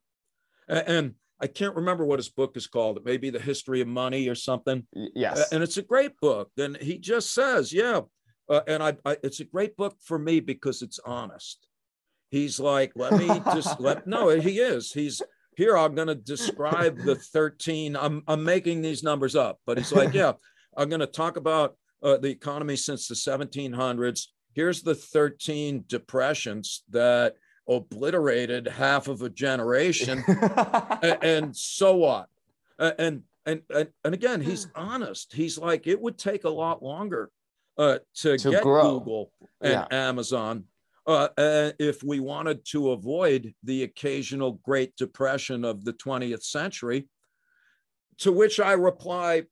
And I can't remember what his book is called. It may be The History of Money or something. Yes. And it's a great book. And he just says, yeah. Uh, and I, I, it's a great book for me because it's honest. He's like, let me just let, no, he is. He's here. I'm going to describe the 13. I'm, I'm making these numbers up, but he's like, yeah, I'm going to talk about uh, the economy since the 1700s. Here's the 13 depressions that obliterated half of a generation and, and, so what and, and and and again he's honest he's like it would take a lot longer uh, to, to, get grow. google and yeah. amazon uh, uh, if we wanted to avoid the occasional great depression of the 20th century to which i reply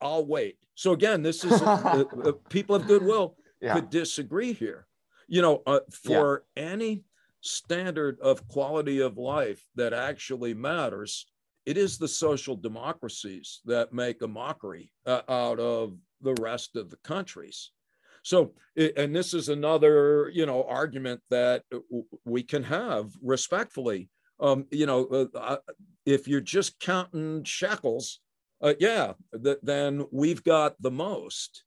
i'll wait so again this is people of goodwill yeah. could disagree here you know uh, for yeah. any standard of quality of life that actually matters, it is the social democracies that make a mockery uh, out of the rest of the countries. So, and this is another, you know, argument that we can have respectfully. Um, you know, uh, uh, if you're just counting shekels, uh, yeah, th- then we've got the most.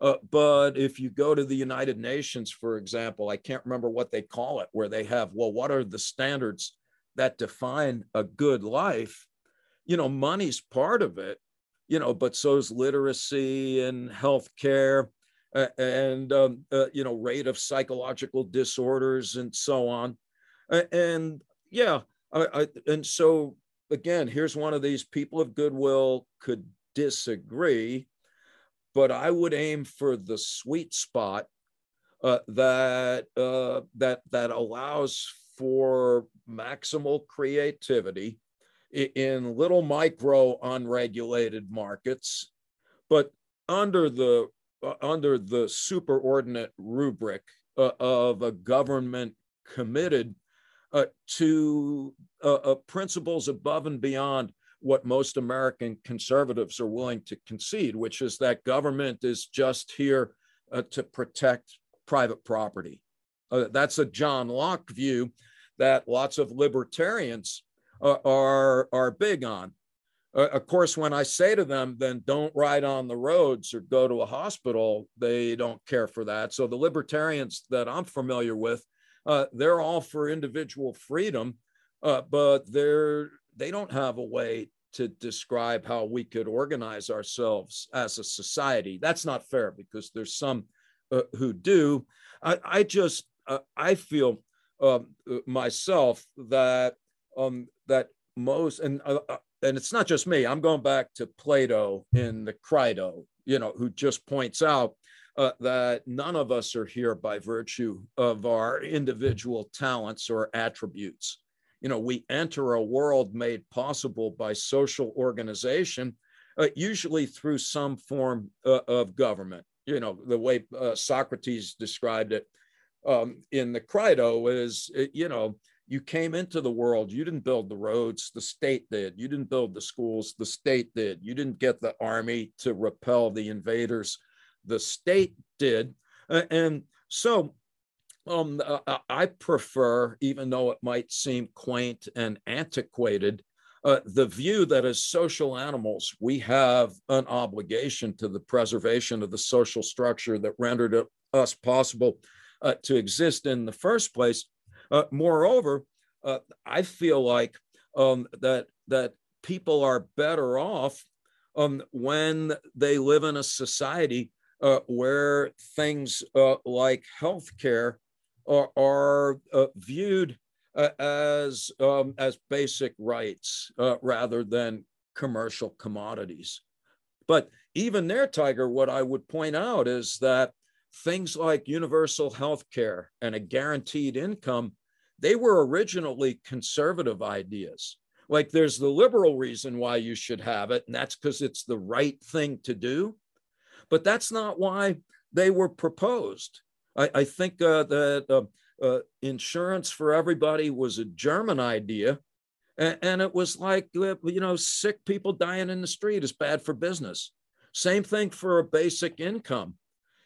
Uh, but if you go to the United Nations, for example, I can't remember what they call it, where they have, well, what are the standards that define a good life? You know, money's part of it, you know, but so's literacy and healthcare and, um, uh, you know, rate of psychological disorders and so on. and yeah, I, I, and so again, here's one of these people of goodwill could disagree but I would aim for the sweet spot uh, that uh, that that allows for maximal creativity in little micro unregulated markets, but under the uh, under the superordinate rubric uh, of a government committed uh, to uh, principles above and beyond what most American conservatives are willing to concede, which is that government is just here uh, to protect private property. Uh, that's a John Locke view that lots of libertarians uh, are, are big on. Uh, of course, when I say to them, then don't ride on the roads or go to a hospital, they don't care for that. So the libertarians that I'm familiar with, uh, they're all for individual freedom, uh, but they're they don't have a way to describe how we could organize ourselves as a society. That's not fair because there's some uh, who do. I, I just I feel um, myself that um, that most and uh, uh, and it's not just me. I'm going back to Plato in the Crito, you know, who just points out uh, that none of us are here by virtue of our individual talents or attributes. You know, we enter a world made possible by social organization, uh, usually through some form uh, of government. You know, the way uh, Socrates described it um, in the Crito is, uh, you know, you came into the world you didn't build the roads the state did. You didn't build the schools the state did. You didn't get the army to repel the invaders. The state did. Uh, and so um, uh, i prefer even though it might seem quaint and antiquated uh, the view that as social animals we have an obligation to the preservation of the social structure that rendered it, us possible uh, to exist in the first place uh, moreover, uh, I feel like um, that that people are better off um, when they live in a society uh, where things uh, like healthcare are, are uh, viewed uh, as um, as basic rights rather than commercial commodities. But even there, Tiger, what I would point out is that things like universal health care and a guaranteed income, they were originally conservative ideas. Like there's the liberal reason why you should have it, and that's because it's the right thing to do. But that's not why they were proposed. I, I think uh, that uh, uh, insurance for everybody was a German idea. And, and it was like, uh, you know, sick people dying in the street is bad for business. Same thing for a basic income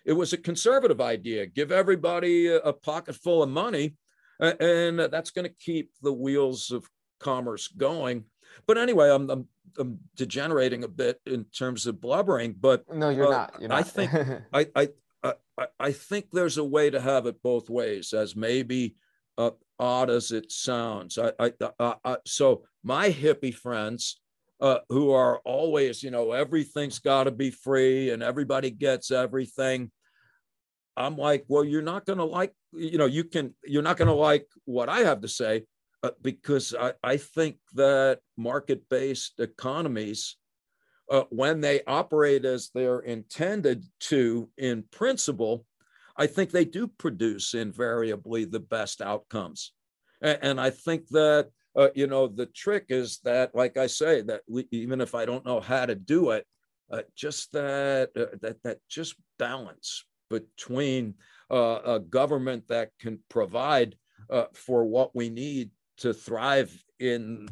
it was a conservative idea give everybody a, a pocket full of money, and that's going to keep the wheels of commerce going. But anyway, I'm, I'm, I'm degenerating a bit in terms of blubbering. But no, you're uh, not. You're not. I think I, I I I think there's a way to have it both ways, as maybe uh, odd as it sounds. I, I, uh, so my hippie friends uh, who are always, you know, everything's got to be free and everybody gets everything. I'm like, well, you're not going to like, you know, you can, you're not going to like what I have to say uh, because I, I think that market based economies, uh, when they operate as they're intended to in principle, I think they do produce invariably the best outcomes. And, and I think that uh, you know, the trick is that, like I say, that we, even if I don't know how to do it, uh, just that uh, that that just balance between uh, a government that can provide uh, for what we need to thrive in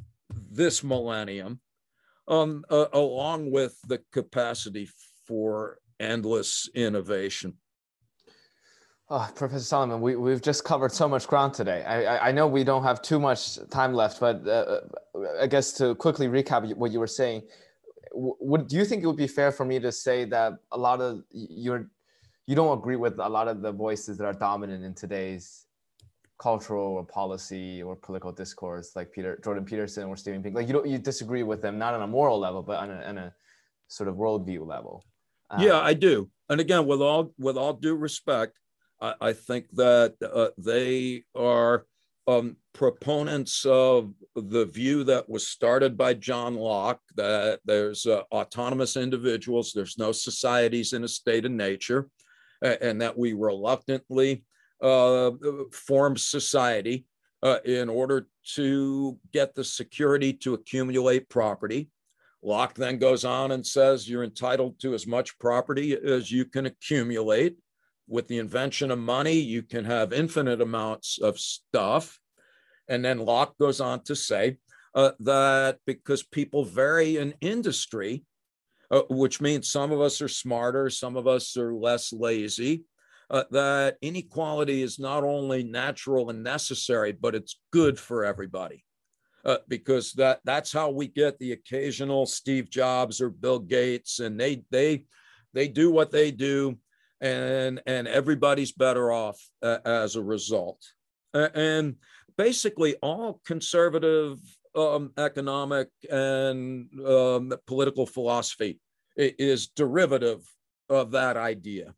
this millennium, um, along with the capacity for endless innovation. Oh, Professor Solomon, we, we've just covered so much ground today. I, I know we don't have too much time left, but uh, I guess to quickly recap what you were saying, would do you think it would be fair for me to say that a lot of you're you don't agree with a lot of the voices that are dominant in today's cultural or policy or political discourse, like Peter Jordan Peterson or Steven Pink? Like you don't you disagree with them not on a moral level, but on a, on a sort of worldview level. Um, yeah, I do. And again, with all with all due respect, I, think that uh, they are um, proponents of the view that was started by John Locke that there's uh, autonomous individuals, there's no societies in a state of nature, and that we reluctantly uh, form society uh, in order to get the security to accumulate property. Locke then goes on and says you're entitled to as much property as you can accumulate with the invention of money, you can have infinite amounts of stuff. And then Locke goes on to say uh, that because people vary in industry, uh, which means some of us are smarter, some of us are less lazy, uh, that inequality is not only natural and necessary, but it's good for everybody. uh, because that that's how we get the occasional Steve Jobs or Bill Gates, and they they they do what they do, and and everybody's better off uh, as a result. and basically, all conservative um, economic and um, political philosophy is derivative of that idea.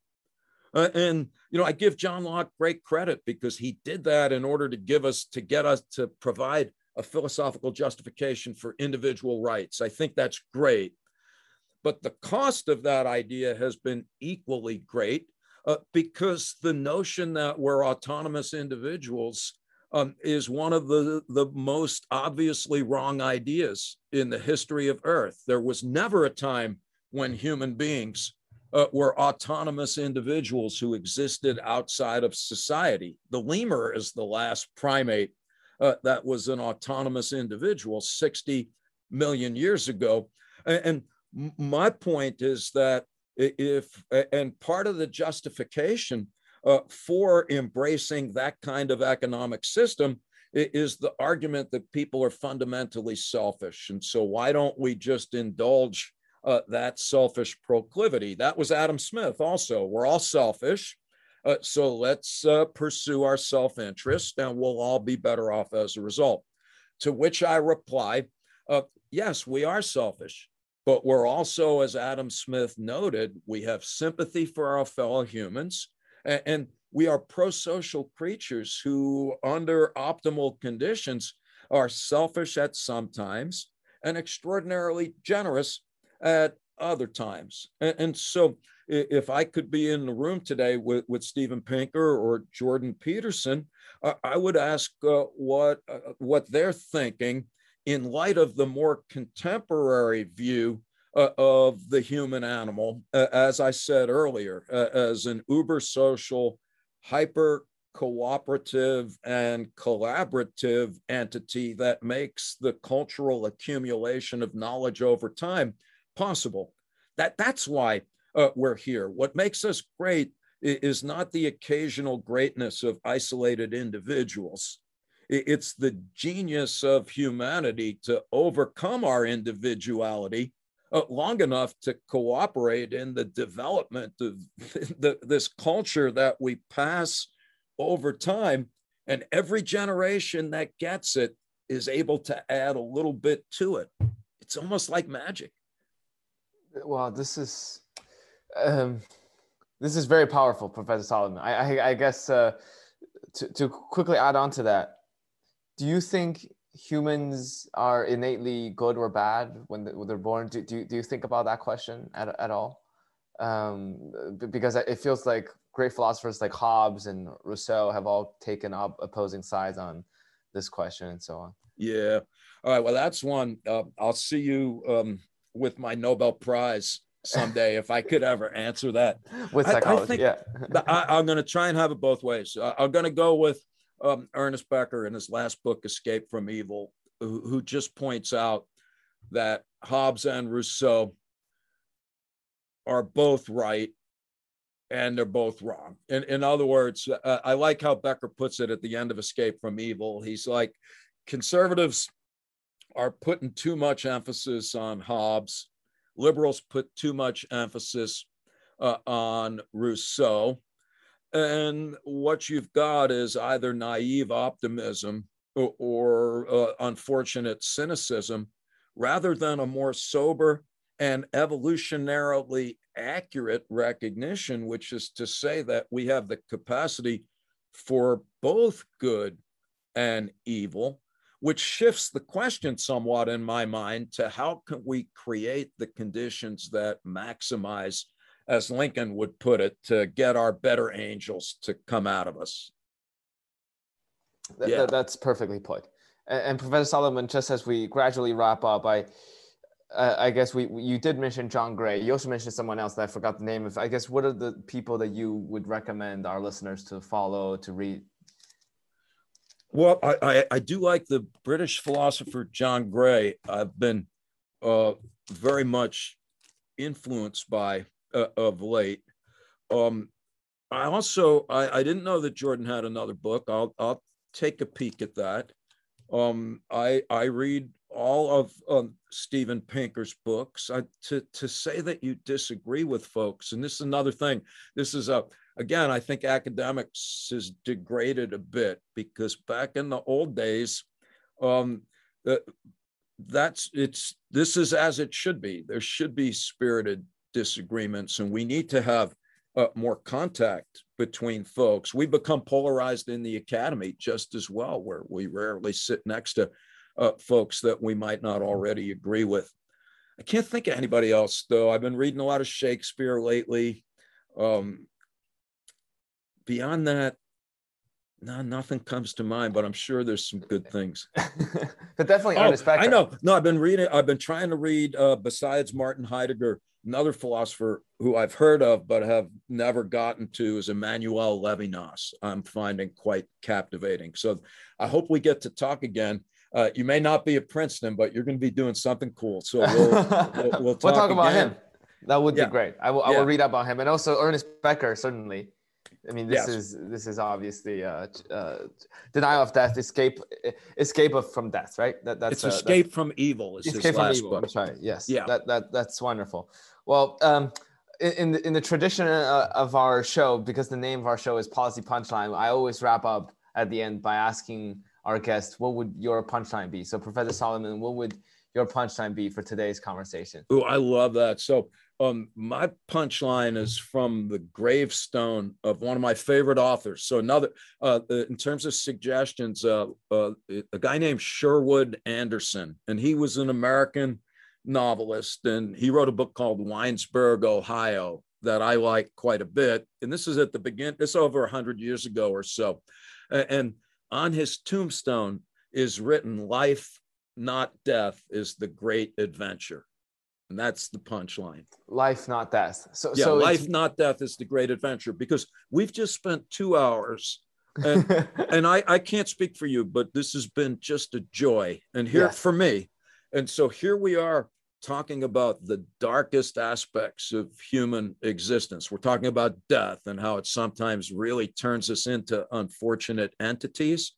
Uh, and you know, I give John Locke great credit because he did that in order to give us to get us to provide a philosophical justification for individual rights. I think that's great. But the cost of that idea has been equally great uh, because the notion that we're autonomous individuals um, is one of the, the most obviously wrong ideas in the history of Earth. There was never a time when human beings uh, were autonomous individuals who existed outside of society. The lemur is the last primate uh, that was an autonomous individual 60 million years ago. And, and my point is that if, and part of the justification uh, for embracing that kind of economic system is the argument that people are fundamentally selfish. And so, why don't we just indulge uh, that selfish proclivity? That was Adam Smith also. We're all selfish. Uh, so let's uh, pursue our self interest and we'll all be better off as a result. To which I reply, uh, yes, we are selfish, but we're also, as Adam Smith noted, we have sympathy for our fellow humans and, and we are pro social creatures who, under optimal conditions, are selfish at some times and extraordinarily generous at other times. And, and so if I could be in the room today with, with Steven Pinker or Jordan Peterson, uh, I would ask uh, what, uh, what they're thinking in light of the more contemporary view uh, of the human animal, uh, as I said earlier, uh, as an uber social, hyper cooperative and collaborative entity that makes the cultural accumulation of knowledge over time possible. That, that's why uh, we're here. What makes us great is not the occasional greatness of isolated individuals. It's the genius of humanity to overcome our individuality uh, long enough to cooperate in the development of the, this culture that we pass over time. And every generation that gets it is able to add a little bit to it. It's almost like magic. Well, this is um, this is very powerful, Professor Solomon. I, I, I guess uh, to, to quickly add on to that, do you think humans are innately good or bad when, they're born? Do, do, do you think about that question at, at all? Um, because it feels like great philosophers like Hobbes and Rousseau have all taken up opposing sides on this question and so on. Yeah. All right. Well, that's one. Uh, I'll see you um, with my Nobel Prize someday if I could ever answer that. With psychology, I, I think yeah. I, am going to try and have it both ways. I'm going to go with um, Ernest Becker in his last book, Escape from Evil, who, who just points out that Hobbes and Rousseau are both right and they're both wrong. In, in other words, uh, I like how Becker puts it at the end of Escape from Evil. He's like, conservatives are putting too much emphasis on Hobbes liberals put too much emphasis uh, on Rousseau. And what you've got is either naive optimism or, or uh, unfortunate cynicism rather than a more sober and evolutionarily accurate recognition, which is to say that we have the capacity for both good and evil which shifts the question somewhat in my mind to how can we create the conditions that maximize, as Lincoln would put it, to get our better angels to come out of us. yeah. that's perfectly put. And, and, Professor Solomon, just as we gradually wrap up, I, uh, I guess we you did mention John Gray. You also mentioned someone else that I forgot the name of. I guess what are the people that you would recommend our listeners to follow to read well, I, I, I, do like the British philosopher John Gray. I've been uh, very much influenced by uh, of late. Um, I also I, I didn't know that Jordan had another book. I'll I'll take a peek at that. Um, I I read all of um, Steven Pinker's books. I, to to say that you disagree with folks, and this is another thing. This is a again, I think academics is degraded a bit because back in the old days, um, that's it's this is as it should be. There should be spirited disagreements, and we need to have uh, more contact between folks. We become polarized in the academy just as well, where we rarely sit next to uh, folks that we might not already agree with. I can't think of anybody else though. I've been reading a lot of Shakespeare lately. Um, beyond that, no, nothing comes to mind, but I'm sure there's some good things. but definitely oh. I know. No, I've been reading. I've been trying to read. Uh, besides Martin Heidegger, another philosopher who I've heard of but have never gotten to is Emmanuel Levinas. I'm finding quite captivating. So I hope we get to talk again. Uh, you may not be at Princeton, but you're going to be doing something cool. So we'll, we'll, we'll talk, we'll talk about him. That would yeah. be great. I will, I will read about him and also Ernest Becker, certainly. I mean, this yes. is this is obviously uh, uh, denial of death, escape, escape of, from death, right? That, that's it's uh, escape that's, from evil. Is escape from evil. Book. I'm sorry. Yes. Yeah. That that that's wonderful. Well, um, in the, in the tradition uh, of our show, because the name of our show is Policy Punchline, I always wrap up at the end by asking our guest, "What would your punchline be?" So, Professor Solomon, what would your punchline be for today's conversation? Oh, I love that. So um, my punchline is from the gravestone of one of my favorite authors. So another, uh, uh, in terms of suggestions, uh, uh, a guy named Sherwood Anderson, and he was an American novelist, and he wrote a book called Winesburg, Ohio, that I like quite a bit. And this is at the begin. This over hundred years ago or so, and on his tombstone is written, "Life, not death, is the great adventure." And that's the punchline. Life, not death. So, yeah, so life, not death is the great adventure because we've just spent two hours. and, and I, I can't speak for you, but this has been just a joy. And here yes. for me. And so here we are talking about the darkest aspects of human existence. We're talking about death and how it sometimes really turns us into unfortunate entities.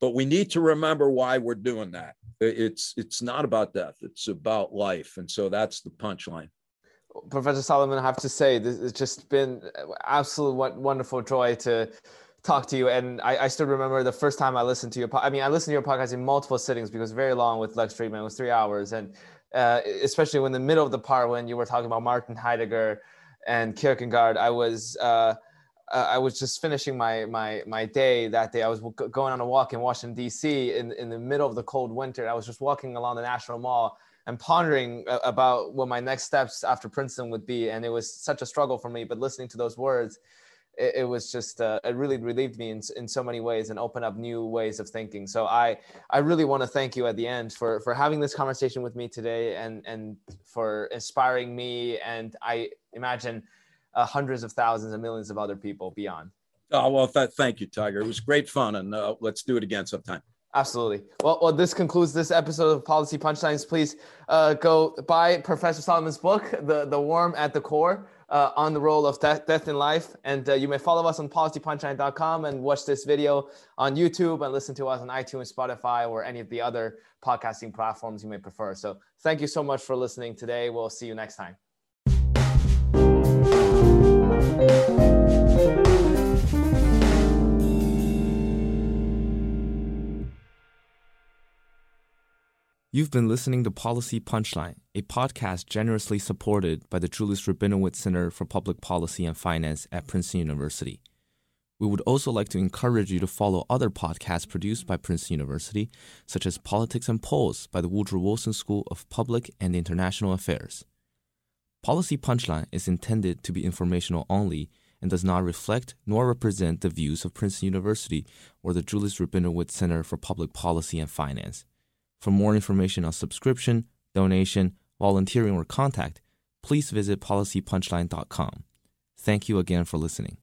But we need to remember why we're doing that. It's it's not about death; it's about life, and so that's the punchline. Professor Solomon, I have to say, this has just been absolute wonderful joy to talk to you. And I, I still remember the first time I listened to your. Po- I mean, I listened to your podcast in multiple sittings because very long with Lex Fridman. It was three hours, and uh, especially when the middle of the part when you were talking about Martin Heidegger and Kierkegaard, I was. Uh, uh, I was just finishing my my my day that day. I was going on a walk in Washington D.C. in in the middle of the cold winter. I was just walking along the National Mall and pondering about what my next steps after Princeton would be. And it was such a struggle for me. But listening to those words, it, it was just uh, it really relieved me in in so many ways and opened up new ways of thinking. So I I really want to thank you at the end for for having this conversation with me today and and for inspiring me. And I imagine uh, hundreds of thousands and millions of other people beyond. Oh, well, th- thank you, Tiger. It was great fun, and uh, let's do it again sometime. Absolutely. Well, well, this concludes this episode of Policy Punchlines. Please uh, go buy Professor Solomon's book, The The Worm at the Core, uh, on the role of death, death in life. And uh, you may follow us on policypunchline.com and watch this video on YouTube and listen to us on iTunes, Spotify, or any of the other podcasting platforms you may prefer. So, thank you so much for listening today. We'll see you next time. You've been listening to Policy Punchline, a podcast generously supported by the Julius Rabinowitz Center for Public Policy and Finance at Princeton University. We would also like to encourage you to follow other podcasts produced by Princeton University, such as Politics and Polls by the Woodrow Wilson School of Public and International Affairs. Policy Punchline is intended to be informational only and does not reflect nor represent the views of Princeton University or the Julius Rabinowitz Center for Public Policy and Finance. For more information on subscription, donation, volunteering, or contact, please visit policypunchline.com. Thank you again for listening.